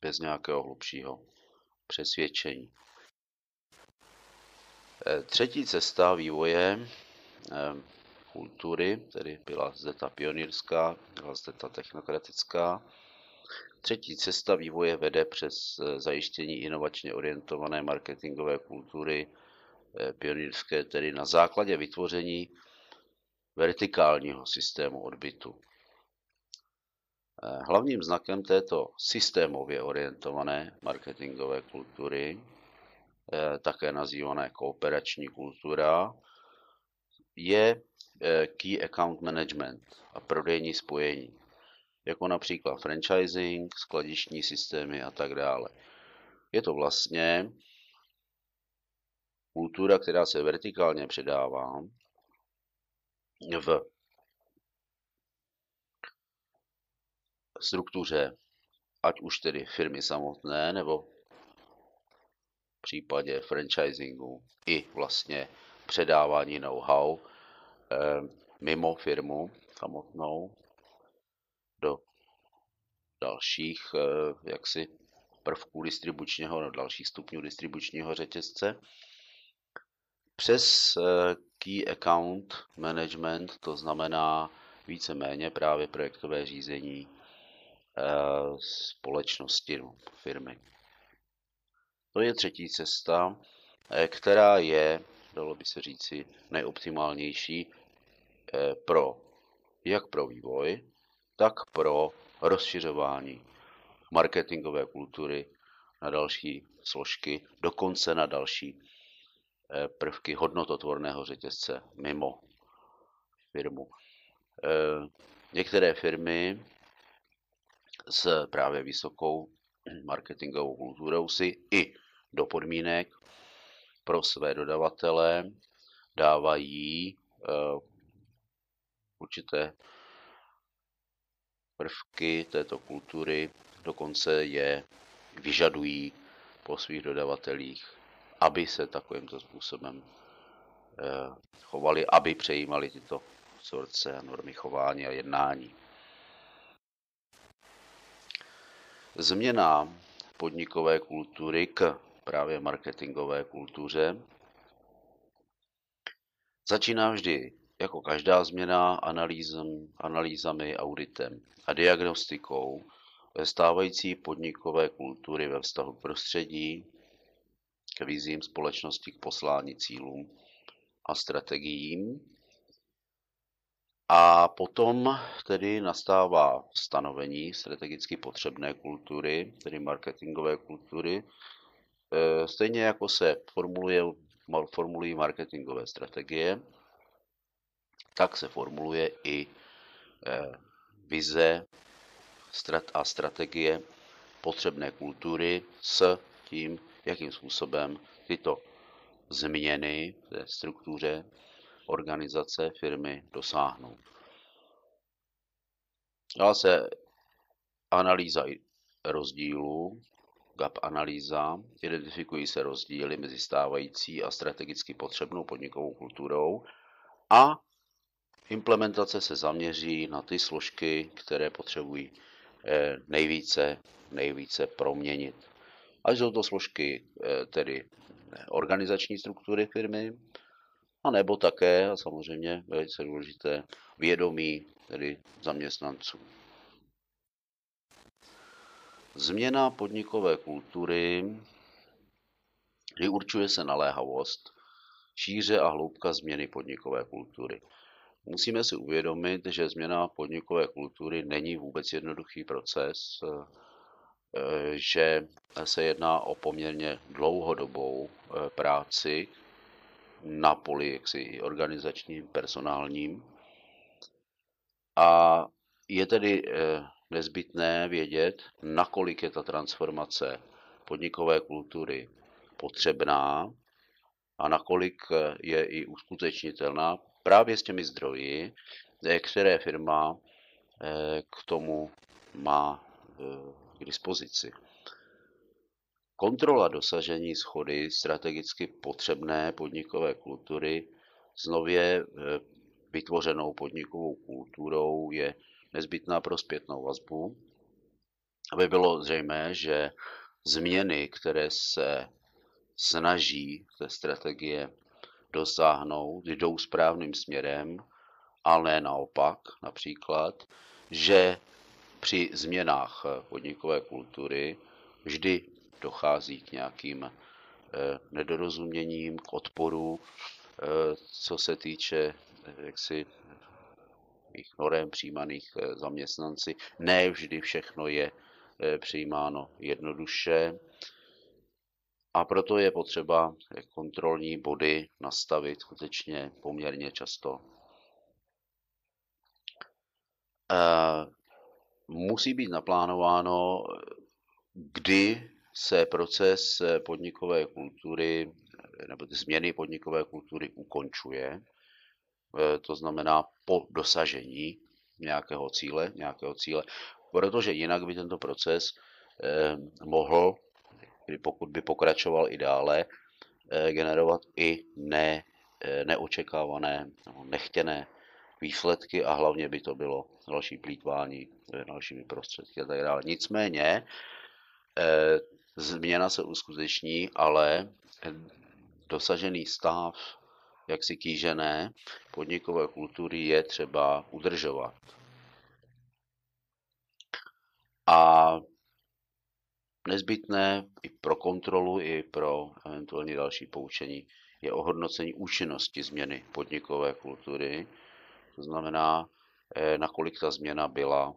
bez nějakého hlubšího přesvědčení. Eh, třetí cesta vývoje eh, kultury, tedy byla zde ta pionýrská, byla zde ta technokratická. Třetí cesta vývoje vede přes eh, zajištění inovačně orientované marketingové kultury pionýrské, tedy na základě vytvoření vertikálního systému odbytu. Eh, hlavním znakem této systémově orientované marketingové kultury, eh, také nazývané kooperační kultura, je eh, Key Account Management a prodejní spojení, jako například franchising, skladiční systémy a tak dále. Je to vlastně kultura, která se vertikálně předává v struktuře, ať už tedy firmy samotné, nebo v případě franchisingu i vlastně předávání know-how eh, mimo firmu samotnou do dalších eh, jaksi prvků distribučního, do dalších stupňů distribučního řetězce. Přes eh, Key Account Management, to znamená víceméně právě projektové řízení společnosti, no, firmy. To je třetí cesta, která je dalo by se říci, nejoptimálnější eh, pro jak pro vývoj, tak pro rozšiřování marketingové kultury na další složky, dokonce na další eh, prvky hodnototvorného řetězce mimo firmu. Eh, některé firmy s právě vysokou marketingovou kulturou si i do podmínek pro své dodavatele dávají uh, určité prvky této kultury, dokonce je vyžadují po svých dodavatelích, aby se takovýmto způsobem uh, chovali, aby přejímali tyto vzorce a normy chování a jednání. Změna podnikové kultury k právě marketingové kultuře. Začíná vždy, jako každá změna, analýzem, analýzami, auditem a diagnostikou ve stávající podnikové kultury ve vztahu k prostředí, k vizím společnosti, k poslání cílům a strategiím. A potom tedy nastává stanovení strategicky potřebné kultury, tedy marketingové kultury, Eh, stejně jako se formuluje, formulují marketingové strategie, tak se formuluje i eh, vize a strategie potřebné kultury s tím, jakým způsobem tyto změny ve struktuře organizace firmy dosáhnout. Dá se analýza rozdílů gap analýza, identifikují se rozdíly mezi stávající a strategicky potřebnou podnikovou kulturou a implementace se zaměří na ty složky, které potřebují eh, nejvíce, nejvíce proměnit. Ať jsou to složky eh, tedy organizační struktury firmy, a nebo také, a samozřejmě velice důležité, vědomí tedy zaměstnanců. Změna podnikové kultury vyurčuje se naléhavost, šíře a hloubka změny podnikové kultury. Musíme si uvědomit, že změna podnikové kultury není vůbec jednoduchý proces, že se jedná o poměrně dlouhodobou eh, práci na poli jaksi organizačním, personálním. A je tedy eh, nezbytné vědět, nakolik je ta transformace podnikové kultury potřebná a nakolik je i uskutečnitelná právě s těmi zdroji, které firma eh, k tomu má eh, k dispozici. Kontrola dosažení schody strategicky potřebné podnikové kultury s nově eh, vytvořenou podnikovou kulturou je nezbytná pro zpětnou vazbu, aby bylo zřejmé, že změny, které se snaží té strategie dosáhnout, jdou správným směrem, ale ne naopak. Například, že při změnách podnikové kultury vždy dochází k nějakým eh, nedorozuměním, k odporu, eh, co se týče eh, jaksi těch norem přijímaných eh, zaměstnanci. Ne vždy všechno je eh, přijímáno jednoduše a proto je potřeba kontrolní body nastavit skutečně poměrně často. Musí být naplánováno, kdy se proces podnikové kultury nebo změny podnikové kultury ukončuje, eh, to znamená po dosažení nějakého cíle, nějakého cíle, protože jinak by tento proces eh, mohl, pokud by pokračoval i dále, generovat i ne, neočekávané nechtěné výsledky a hlavně by to bylo další plítvání dalšími prostředky a tak dále. Nicméně změna se uskuteční, ale dosažený stav jaksi kýžené podnikové kultury je třeba udržovat. A nezbytné i pro kontrolu, i pro eventuální další poučení je ohodnocení účinnosti změny podnikové kultury. To znamená, eh, nakolik ta změna byla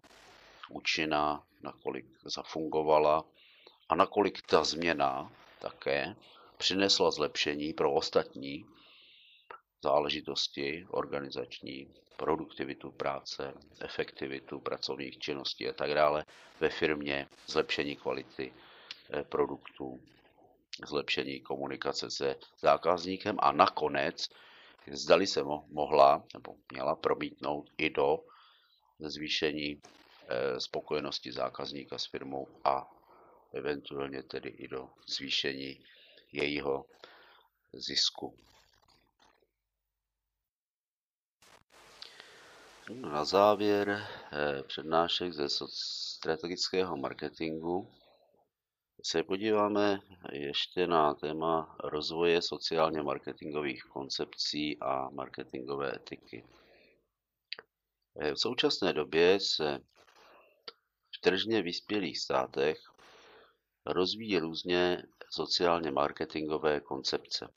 účinná, nakolik zafungovala a nakolik ta změna také přinesla zlepšení pro ostatní záležitosti organizační, produktivitu práce, efektivitu pracovních činností a tak dále ve firmě, zlepšení kvality eh, produktů, zlepšení komunikace se zákazníkem a nakonec zdali se mohla nebo měla promítnout i do zvýšení eh, spokojenosti zákazníka s firmou a eventuálně tedy i do zvýšení jejího zisku. Na závěr eh, přednášek ze strategického marketingu se podíváme ještě na téma rozvoje sociálně marketingových koncepcí a marketingové etiky. Eh, v současné době se v tržně vyspělých státech rozvíjí různě sociálně marketingové koncepce.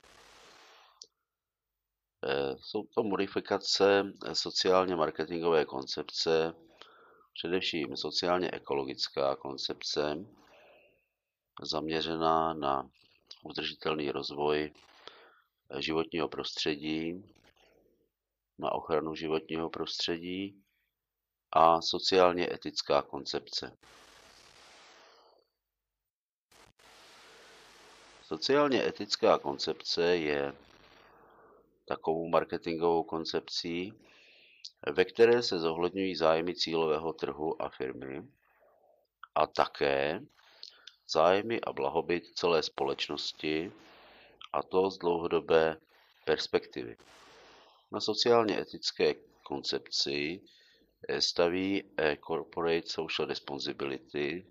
Eh, jsou to modifikace sociálně marketingové koncepce, především sociálně ekologická koncepce, zaměřená na udržitelný rozvoj životního prostředí, na ochranu životního prostředí a sociálně etická koncepce. Sociálně etická koncepce je takovou marketingovou koncepcí, ve které se zohledňují zájmy cílového trhu a firmy a také zájmy a blahobyt celé společnosti a to z dlouhodobé perspektivy. Na sociálně etické koncepci staví Corporate Social Responsibility,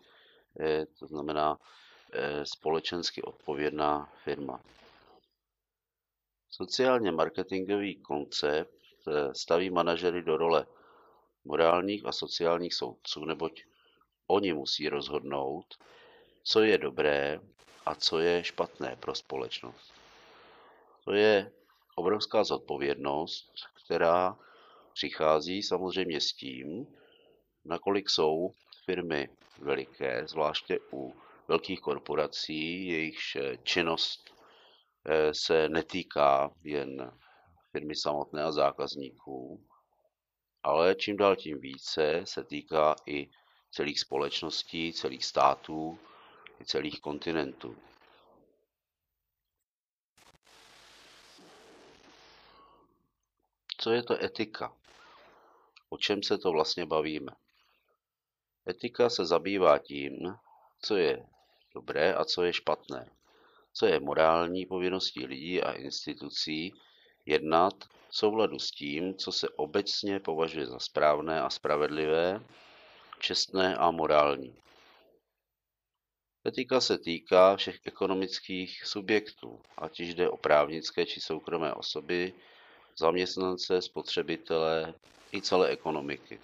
to znamená Eh, společensky odpovědná firma. Sociálně marketingový koncept eh, staví manažery do role morálních a sociálních soudců, neboť oni musí rozhodnout, co je dobré a co je špatné pro společnost. To je obrovská zodpovědnost, která přichází samozřejmě s tím, nakolik jsou firmy veliké, zvláště u velkých korporací, jejichž eh, činnost eh, se netýká jen firmy samotné a zákazníků, ale čím dál tím více se týká i celých společností, celých států, i celých kontinentů. Co je to etika? O čem se to vlastně bavíme? Etika se zabývá tím, co je dobré a co je špatné, co je morální povinností lidí a institucí jednat v souladu s tím, co se obecně považuje za správné a spravedlivé, čestné a morální. Etika se týká všech ekonomických subjektů, ať již jde o právnické či soukromé osoby, zaměstnance, spotřebitele i celé ekonomiky.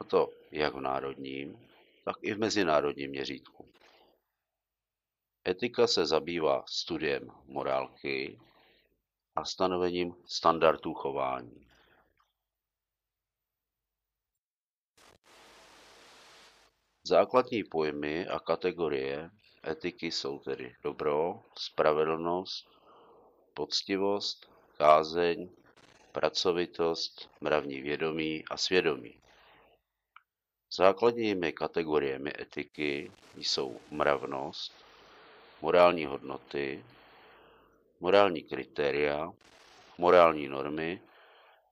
A to jak v národním, tak i v mezinárodním měřítku. Etika se zabývá studiem morálky a stanovením standardů chování. Základní pojmy a kategorie etiky jsou tedy dobro, spravedlnost, poctivost, kázeň, pracovitost, mravní vědomí a svědomí. Základními kategoriemi etiky jsou mravnost, morální hodnoty, morální kritéria, morální normy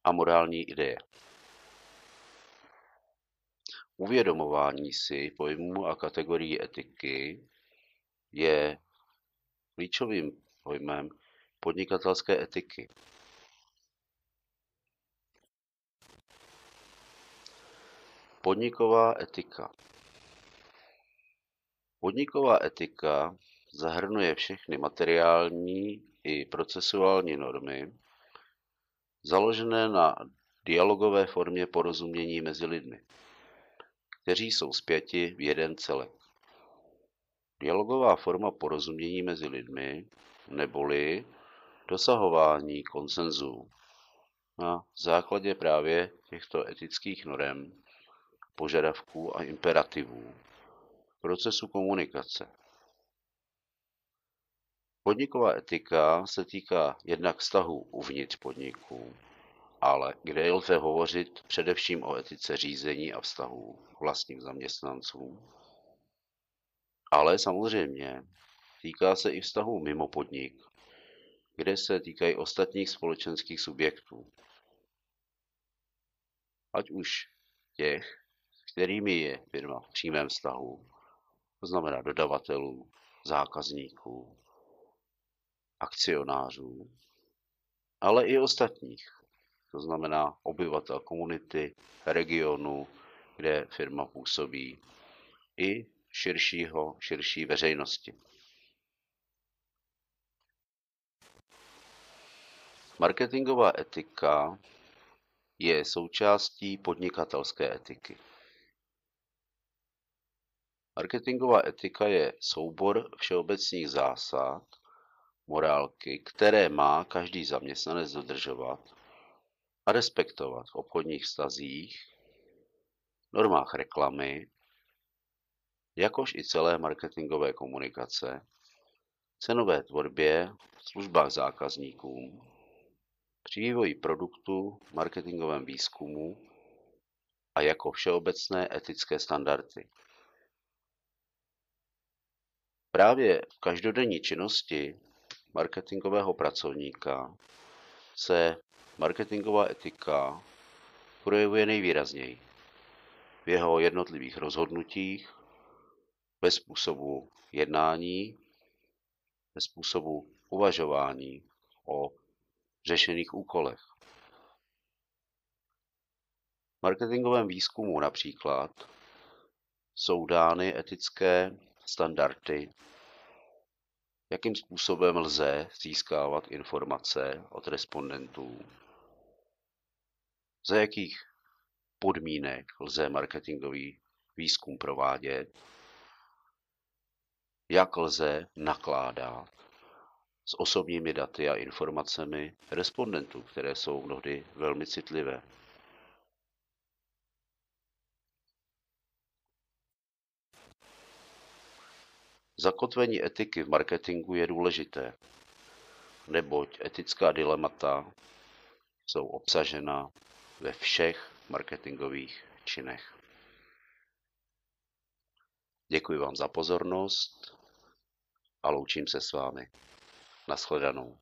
a morální ideje. Uvědomování si pojmů a kategorií etiky je klíčovým pojmem podnikatelské etiky. Podniková etika Podniková etika zahrnuje všechny materiální i procesuální normy, založené na dialogové formě porozumění mezi lidmi, kteří jsou spjati v jeden celek. Dialogová forma porozumění mezi lidmi, neboli dosahování konsenzu na základě právě těchto etických norem, požadavků a imperativů procesu komunikace. Podniková etika se týká jednak vztahu uvnitř podniku, ale kde lze hovořit především o etice řízení a vztahů vlastních zaměstnanců. Ale samozřejmě týká se i vztahů mimo podnik, kde se týkají ostatních společenských subjektů. Ať už těch, kterými je firma v přímém vztahu, to znamená dodavatelů, zákazníků, akcionářů, ale i ostatních, to znamená obyvatel komunity, regionu, kde firma působí, i širšího, širší veřejnosti. Marketingová etika je součástí podnikatelské etiky. Marketingová etika je soubor všeobecných zásad, morálky, které má každý zaměstnanec dodržovat a respektovat v obchodních vztazích, normách reklamy, jakož i celé marketingové komunikace, cenové tvorbě, službách zákazníkům, při vývoji produktu, marketingovém výzkumu a jako všeobecné etické standardy. Právě v každodenní činnosti marketingového pracovníka se marketingová etika projevuje nejvýrazněji v jeho jednotlivých rozhodnutích, ve způsobu jednání, ve způsobu uvažování o řešených úkolech. V marketingovém výzkumu například jsou dány etické standardy, jakým způsobem lze získávat informace od respondentů, za jakých podmínek lze marketingový výzkum provádět, jak lze nakládat s osobními daty a informacemi respondentů, které jsou mnohdy velmi citlivé. Zakotvení etiky v marketingu je důležité, neboť etická dilemata jsou obsažena ve všech marketingových činech. Děkuji vám za pozornost a loučím se s vámi. Naschledanou.